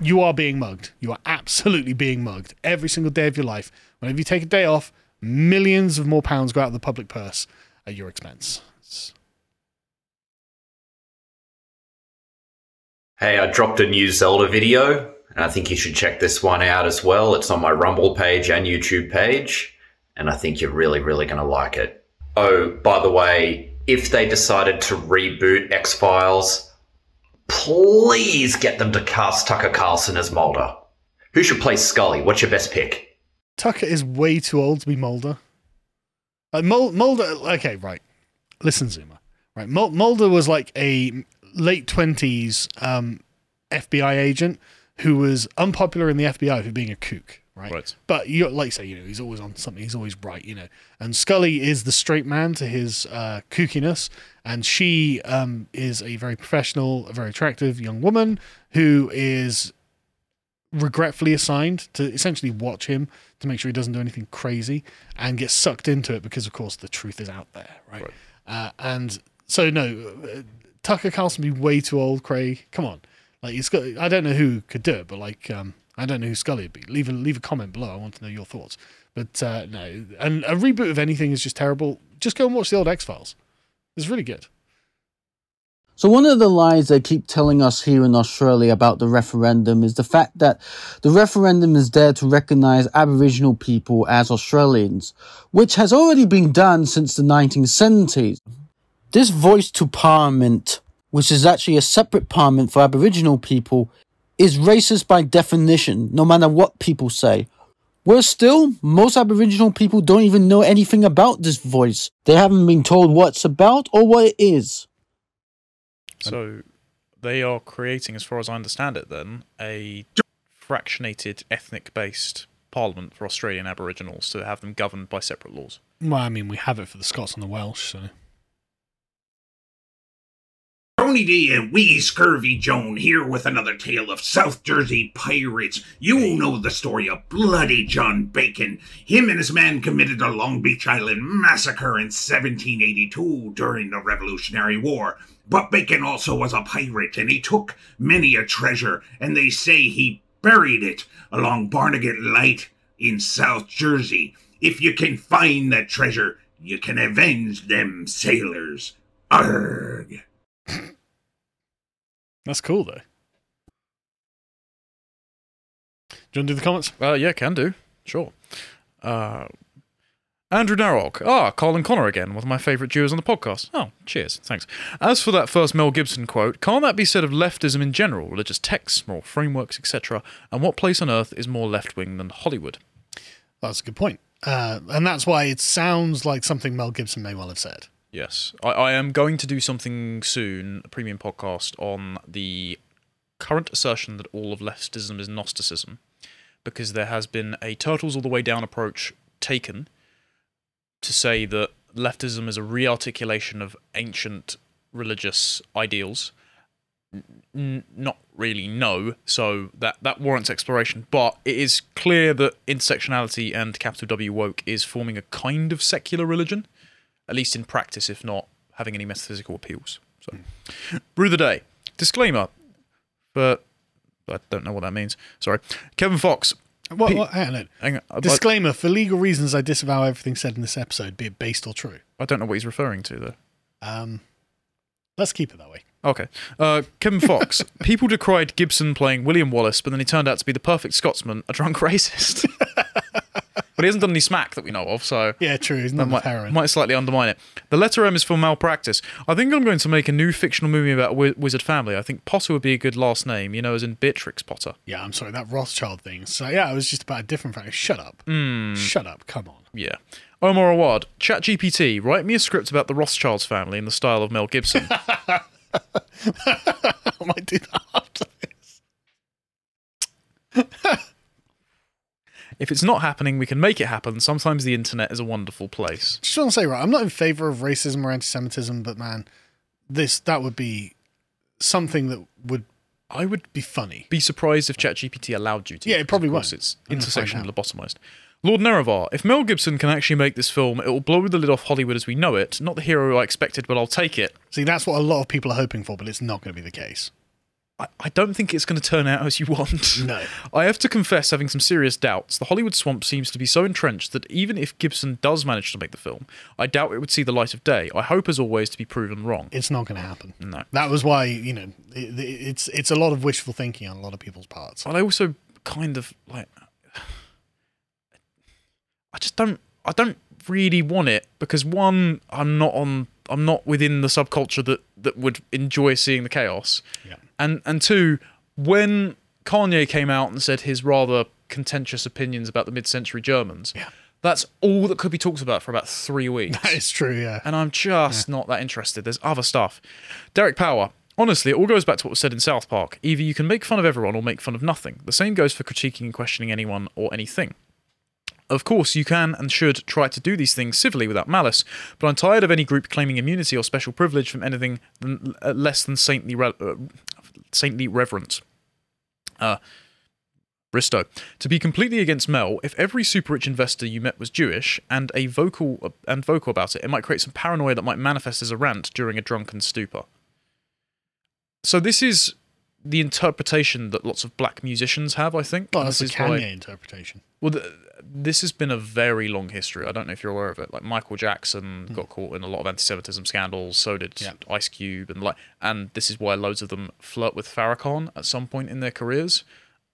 you are being mugged. You are absolutely being mugged every single day of your life. Whenever you take a day off, millions of more pounds go out of the public purse at your expense. It's- Hey, I dropped a new Zelda video, and I think you should check this one out as well. It's on my Rumble page and YouTube page, and I think you're really, really going to like it. Oh, by the way, if they decided to reboot X Files, please get them to cast Tucker Carlson as Mulder. Who should play Scully? What's your best pick? Tucker is way too old to be Mulder. Mul- Mulder, okay, right. Listen, Zuma. Right, Mul- Mulder was like a late twenties um, FBI agent who was unpopular in the FBI for being a kook. Right. Right. But you like you say, you know, he's always on something. He's always right, you know. And Scully is the straight man to his uh, kookiness, and she um, is a very professional, a very attractive young woman who is regretfully assigned to essentially watch him to make sure he doesn't do anything crazy and get sucked into it because, of course, the truth is out there, right? Right. Uh, and so, no, uh, Tucker Carlson be way too old, Craig. Come on, like he's got. I don't know who could do it, but like, um, I don't know who Scully would be. Leave a leave a comment below. I want to know your thoughts. But uh, no, and a reboot of anything is just terrible. Just go and watch the old X Files. It's really good. So one of the lies they keep telling us here in Australia about the referendum is the fact that the referendum is there to recognise Aboriginal people as Australians, which has already been done since the 1970s. This voice to parliament, which is actually a separate parliament for Aboriginal people, is racist by definition, no matter what people say. Worse still, most Aboriginal people don't even know anything about this voice. They haven't been told what it's about or what it is. So they are creating, as far as I understand it, then a fractionated, ethnic-based parliament for Australian Aboriginals to have them governed by separate laws. Well, I mean, we have it for the Scots and the Welsh, so Tony D and Wee Scurvy Joan here with another tale of South Jersey pirates. You all know the story of Bloody John Bacon. Him and his men committed a Long Beach Island massacre in 1782 during the Revolutionary War. But Bacon also was a pirate and he took many a treasure, and they say he buried it along Barnegat Light in South Jersey. If you can find that treasure, you can avenge them sailors. Arrgh. (laughs) that's cool, though. Do you want to do the comments? Uh, yeah, can do. Sure. Uh, Andrew Narok. Ah, Colin Connor again, one of my favourite duos on the podcast. Oh, cheers. Thanks. As for that first Mel Gibson quote, can't that be said of leftism in general, religious texts, moral frameworks, etc.? And what place on earth is more left wing than Hollywood? That's a good point. Uh, and that's why it sounds like something Mel Gibson may well have said. Yes. I, I am going to do something soon, a premium podcast, on the current assertion that all of leftism is Gnosticism, because there has been a turtles all the way down approach taken to say that leftism is a rearticulation of ancient religious ideals, n- not really no. So that that warrants exploration. But it is clear that intersectionality and capital W woke is forming a kind of secular religion, at least in practice, if not having any metaphysical appeals. So, brew the day. Disclaimer, but I don't know what that means. Sorry, Kevin Fox. What, what, hang on. Hang on, I- Disclaimer: For legal reasons, I disavow everything said in this episode, be it based or true. I don't know what he's referring to though. Um, let's keep it that way. Okay. Uh, Kevin Fox. (laughs) People decried Gibson playing William Wallace, but then he turned out to be the perfect Scotsman, a drunk racist. (laughs) but he hasn't done any smack that we know of, so Yeah, true. He's not might, heroin. might slightly undermine it. The letter M is for malpractice. I think I'm going to make a new fictional movie about a wi- wizard family. I think Potter would be a good last name, you know, as in Beatrix Potter. Yeah, I'm sorry, that Rothschild thing. So yeah, it was just about a different family. Shut up. Hmm. Shut up. Come on. Yeah. Omar Awad, ChatGPT, write me a script about the Rothschilds family in the style of Mel Gibson. (laughs) I might do that after this. (laughs) if it's not happening, we can make it happen. Sometimes the internet is a wonderful place. Just want to say, right, I'm not in favor of racism or anti-Semitism, but man, this that would be something that would I would be funny. be surprised if ChatGPT allowed you to. Yeah, it probably was. It's I'm gonna find intersectional lobotomized. Lord Nerevar, if Mel Gibson can actually make this film, it will blow the lid off Hollywood as we know it. Not the hero I expected, but I'll take it. See, that's what a lot of people are hoping for, but it's not going to be the case. I, I don't think it's going to turn out as you want. No. (laughs) I have to confess having some serious doubts. The Hollywood swamp seems to be so entrenched that even if Gibson does manage to make the film, I doubt it would see the light of day. I hope, as always, to be proven wrong. It's not going to happen. No. That was why you know it, it's it's a lot of wishful thinking on a lot of people's parts. But I also kind of like (sighs) I just don't I don't really want it because one I'm not on I'm not within the subculture that that would enjoy seeing the chaos. Yeah. And and two when Kanye came out and said his rather contentious opinions about the mid-century Germans. Yeah. That's all that could be talked about for about 3 (laughs) weeks. That is true. Yeah. and I'm just not that interested. There's other stuff. Derek Power. Honestly, it all goes back to what was said in South Park. Either you can make fun of everyone or make fun of nothing. The same goes for critiquing and questioning anyone or anything. Of course, you can and should try to do these things civilly without malice, but I'm tired of any group claiming immunity or special privilege from anything than, uh, less than saintly, re- uh, saintly reverence. Uh, Bristow. To be completely against Mel, if every super rich investor you met was Jewish and a vocal and vocal about it, it might create some paranoia that might manifest as a rant during a drunken stupor. So this is the interpretation that lots of black musicians have, I think. Well, that's the this is why- Kanye interpretation. well, th- this has been a very long history. I don't know if you're aware of it. Like Michael Jackson hmm. got caught in a lot of anti-Semitism scandals. So did Yeah. Ice Cube, and like, and this is why loads of them flirt with Farrakhan at some point in their careers.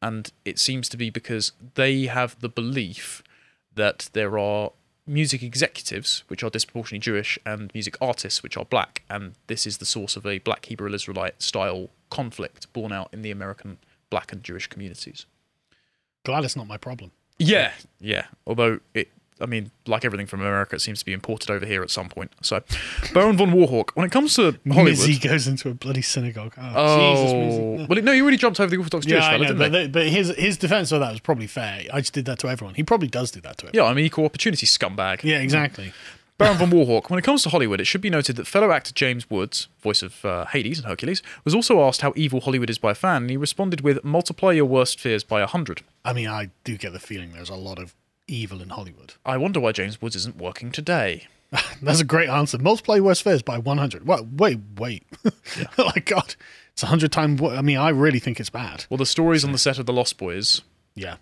And it seems to be because they have the belief that there are music executives, which are disproportionately Jewish, and music artists, which are black, and this is the source of a black Hebrew Israelite style conflict born out in the American black and Jewish communities. Glad it's not my problem. Yeah, yeah. Although it, I mean, like everything from America, it seems to be imported over here at some point. So, Baron von Warhawk. When it comes to Hollywood, Mizzy goes into a bloody synagogue. Oh, oh, Jesus, well, no, he already jumped over the Orthodox Jewish Yeah, I fella, know, didn't but, but his his defense of that was probably fair. I just did that to everyone. He probably does do that to everyone. Yeah, I'm an equal opportunity scumbag. Yeah, exactly. Baron von Warhawk. When it comes to Hollywood, it should be noted that fellow actor James Woods, voice of uh, Hades and Hercules, was also asked how evil Hollywood is by a fan, and he responded with "Multiply your worst fears by a hundred. I mean, I do get the feeling there's a lot of evil in Hollywood. I wonder why James Woods isn't working today. (laughs) That's a great answer. Multiply your worst fears by 100. Well, wait, wait. like, (laughs) God, it's 100 times. I mean, I really think it's bad. Well, the stories on the set of The Lost Boys Yeah.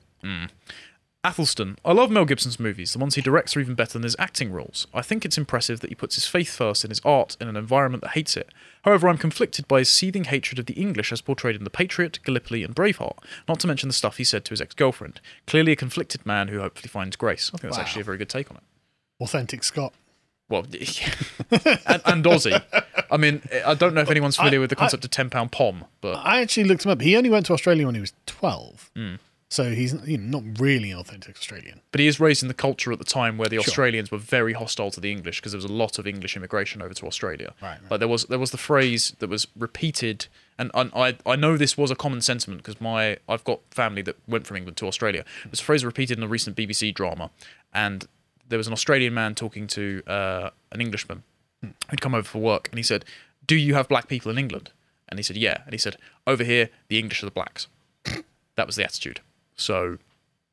Athelston. I love Mel Gibson's movies. The ones he directs are even better than his acting roles. I think it's impressive that he puts his faith first in his art in an environment that hates it. However, I'm conflicted by his seething hatred of the English as portrayed in The Patriot, Gallipoli, and Braveheart, not to mention the stuff he said to his ex girlfriend. Clearly a conflicted man who hopefully finds grace. I think that's Wow. actually a very good take on it. Authentic Scott. Well, (laughs) and, and Ozzy. I mean, I don't know if anyone's familiar I- with the concept of £10 pom, but I actually looked him up. He only went to Australia when he was 12. Hmm. So he's you know, not really an authentic Australian. but he is raised in the culture at the time where the Australians were very hostile to the English because there was a lot of English immigration over to Australia. Right, right. Like there was there was the phrase that was repeated, and, and I I know this was a common sentiment because my I've got family that went from England to Australia. It was a phrase repeated in a recent BBC drama, and there was an Australian man talking to uh, an Englishman Hmm. who'd come over for work, and he said, "Do you have black people in England?" And he said, Yeah. And he said, Over here, the English are the blacks. (coughs) that was the attitude. So,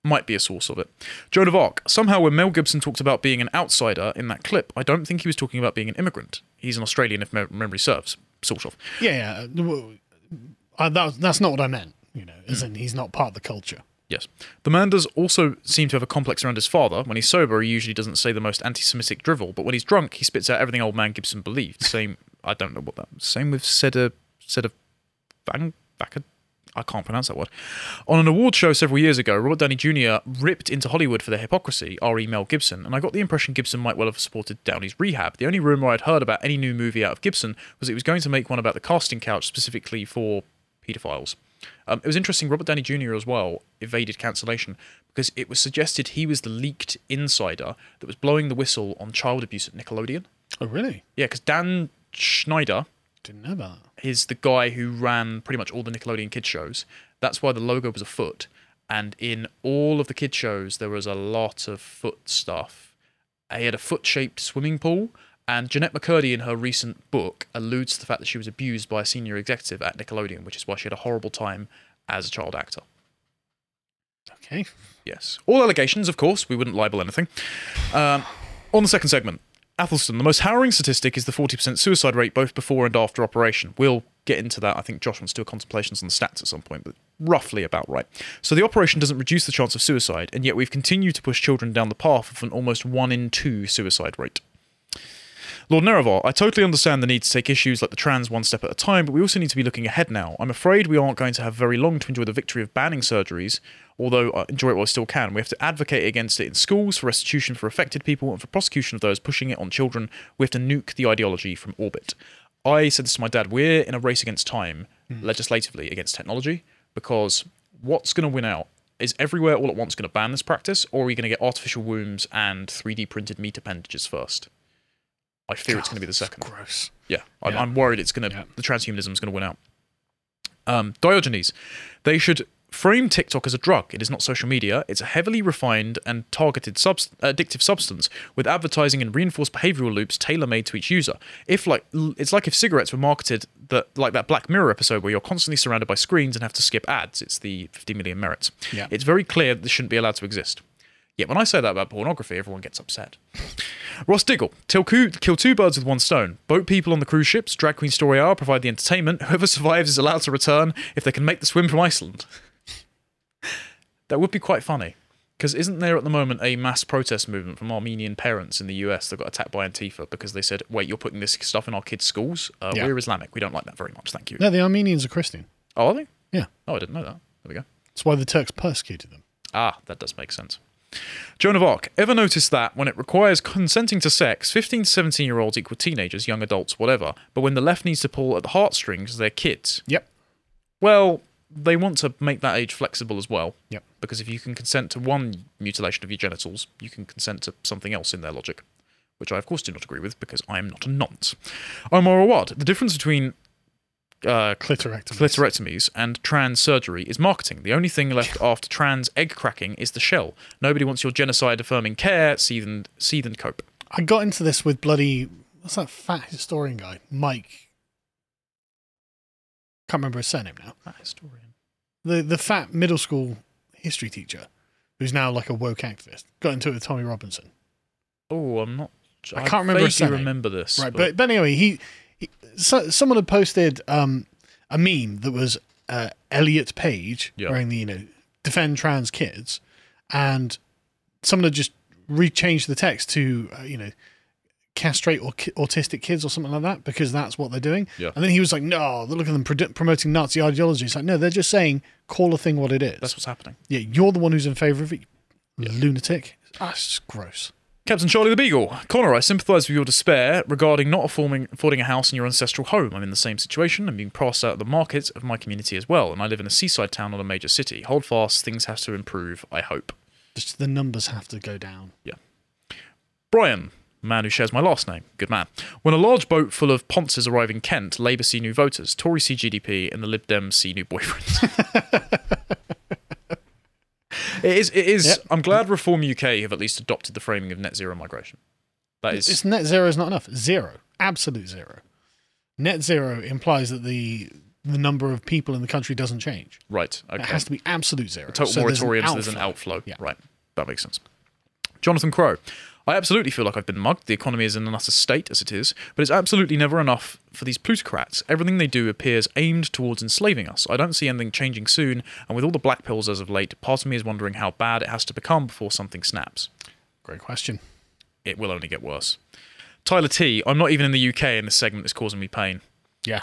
might be a source of it. Joan of Arc. Somehow, when Mel Gibson talked about being an outsider in that clip, I don't think he was talking about being an immigrant. He's an Australian, if memory serves, sort of. Yeah, yeah. uh, that, that's not what I meant. You know, as in he's not part of the culture. Yes. The man does also seem to have a complex around his father. When he's sober, he usually doesn't say the most anti Semitic drivel, but when he's drunk, he spits out everything old man Gibson believed. Same, I don't know what that Same with Seda, Seda Bang, Backer? I can't pronounce that word. On an award show several years ago, Robert Downey Jr. ripped into Hollywood for their hypocrisy, R.E. Mel Gibson, and I got the impression Gibson might well have supported Downey's rehab. The only rumour I'd heard about any new movie out of Gibson was he was going to make one about the casting couch specifically for paedophiles. Um, it was interesting. Robert Downey Jr. as well evaded cancellation because it was suggested he was the leaked insider that was blowing the whistle on child abuse at Nickelodeon. Oh, really? Yeah, because Dan Schneider Didn't know about that. is the guy who ran pretty much all the Nickelodeon kids shows. That's why the logo was a foot. And in all of the kid shows, there was a lot of foot stuff. He had a foot shaped swimming pool. And Jennette McCurdy, in her recent book, alludes to the fact that she was abused by a senior executive at Nickelodeon, which is why she had a horrible time as a child actor. Okay. Yes. All allegations, of course. We wouldn't libel anything. Um, on the second segment, Athelston, the most harrowing statistic is the 40% suicide rate both before and after operation. We'll get into that. I think Josh wants to do a contemplations on the stats at some point, but roughly about right. So the operation doesn't reduce the chance of suicide, and yet we've continued to push children down the path of an almost one in two suicide rate. Lord Nerevar, I totally understand the need to take issues like the trans one step at a time, but we also need to be looking ahead now. I'm afraid we aren't going to have very long to enjoy the victory of banning surgeries, although I enjoy it while I still can. We have to advocate against it in schools, for restitution for affected people, and for prosecution of those pushing it on children. We have to nuke the ideology from orbit. I said this to my dad we're in a race against time, hmm. legislatively, against technology, because what's going to win out? Is everywhere all at once going to ban this practice, or are we going to get artificial wombs and 3D printed meat appendages first? I fear it's going to be the second. Gross. Yeah, I'm, Yeah. I'm worried it's going to Yeah. the transhumanism is going to win out. Um, Diogenes, they should frame TikTok as a drug. It is not social media. It's a heavily refined and targeted subst- addictive substance with advertising and reinforced behavioral loops tailor-made to each user. If like it's like if cigarettes were marketed that like that Black Mirror episode where you're constantly surrounded by screens and have to skip ads. It's the 50 million merits. Yeah. It's very clear that this shouldn't be allowed to exist. Yet when I say that about pornography, everyone gets upset. Ross Diggle, kill, two birds with one stone. Boat people on the cruise ships, Drag Queen Story Hour provide the entertainment. Whoever survives is allowed to return if they can make the swim from Iceland. that would be quite funny. Because isn't there at the moment a mass protest movement from Armenian parents in the US that got attacked by Antifa because they said, wait, you're putting this stuff in our kids' schools? Uh, Yeah. We're Islamic. We don't like that very much. Thank you. No, the Armenians are Christian. Oh, are they? Yeah. Oh, I didn't know that. There we go. That's why the Turks persecuted them. Ah, that does make sense. Joan of Arc, ever noticed that when it requires consenting to sex, 15 to 17 year olds equal teenagers, young adults, whatever, but when the left needs to pull at the heartstrings, they're kids? Yep. Well, they want to make that age flexible as well. Yep. Because if you can consent to one mutilation of your genitals, you can consent to something else in their logic, which I, of course, do not agree with because I am not a nonce. Omar Awad, the difference between uh, Clitorectomy. clitorectomies and trans surgery is marketing. The only thing left after trans egg cracking is the shell. Nobody wants your genocide affirming care, seethe and, seethe and cope. I got into this with bloody what's that fat historian guy, Mike. Can't remember his surname now. That historian. The the fat middle school history teacher, who's now like a woke activist. Got into it with Tommy Robinson. Oh, I'm not. I can't remember surname. remember this. Right, but but anyway, he, he so, someone had posted um, a meme that was uh, Elliot Page Yeah. wearing the you know defend trans kids, and someone had just rechanged the text to uh, you know castrate or ki- autistic kids or something like that because that's what they're doing. Yeah. And then he was like, "No, look at them produ- promoting Nazi ideology." It's like, no, they're just saying call a thing what it is. that's what's happening. yeah, you're the one who's in favour of it, you lunatic. That's just gross. Captain Charlie the Beagle. Connor, I sympathise with your despair regarding not affording, affording a house in your ancestral home. I'm in the same situation. I'm being passed out of the market of my community as well, and I live in a seaside town, not a major city. Hold fast, things have to improve, I hope. Just the numbers have to go down. Yeah. Brian, man who shares my last name, good man. When a large boat full of ponces arrive in Kent, Labour see new voters, Tory see GDP, and the Lib Dems see new boyfriends. (laughs) it is. It is. Yep. I'm glad Reform UK have at least adopted the framing of net zero migration. That is. It's net zero is not enough. Zero. Absolute zero. Net zero implies that the the number of people in the country doesn't change. Right. Okay. It has to be absolute zero. total So there's an moratorium, so there's an outflow. outflow. Yeah. Right. That makes sense. Jonathan Crow. I absolutely feel like I've been mugged. The economy is in an utter state as it is, but it's absolutely never enough for these plutocrats. Everything they do appears aimed towards enslaving us. I don't see anything changing soon, and with all the black pills as of late, part of me is wondering how bad it has to become before something snaps. Great question. It will only get worse. Tyler T. I'm not even in the UK, and this segment is causing me pain. Yeah.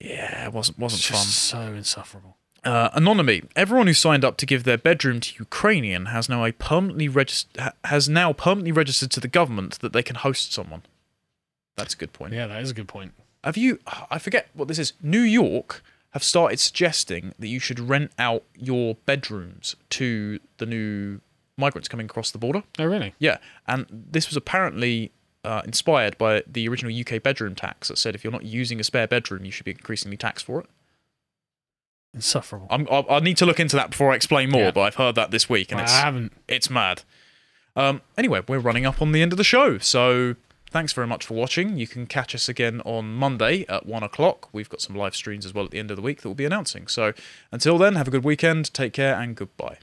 Yeah, it wasn't wasn't It's fun. so insufferable. Uh, Anonymy. Everyone who signed up to give their bedroom to Ukrainian has now a permanently regist- has now permanently registered to the government that they can host someone. That's a good point. Yeah, that is a good point. Have you? I forget what this is. New York have started suggesting that you should rent out your bedrooms to the new migrants coming across the border. Oh, really? Yeah, and this was apparently uh, inspired by the original UK bedroom tax that said if you're not using a spare bedroom, you should be increasingly taxed for it. Insufferable. I'm, I, I need to look into that before I explain more, Yeah. but I've heard that this week, and I it's haven't. it's mad. Um, anyway, we're running up on the end of the show, so thanks very much for watching. You can catch us again on Monday at one o'clock. We've got some live streams as well at the end of the week that we'll be announcing. So until then, have a good weekend, take care, and goodbye.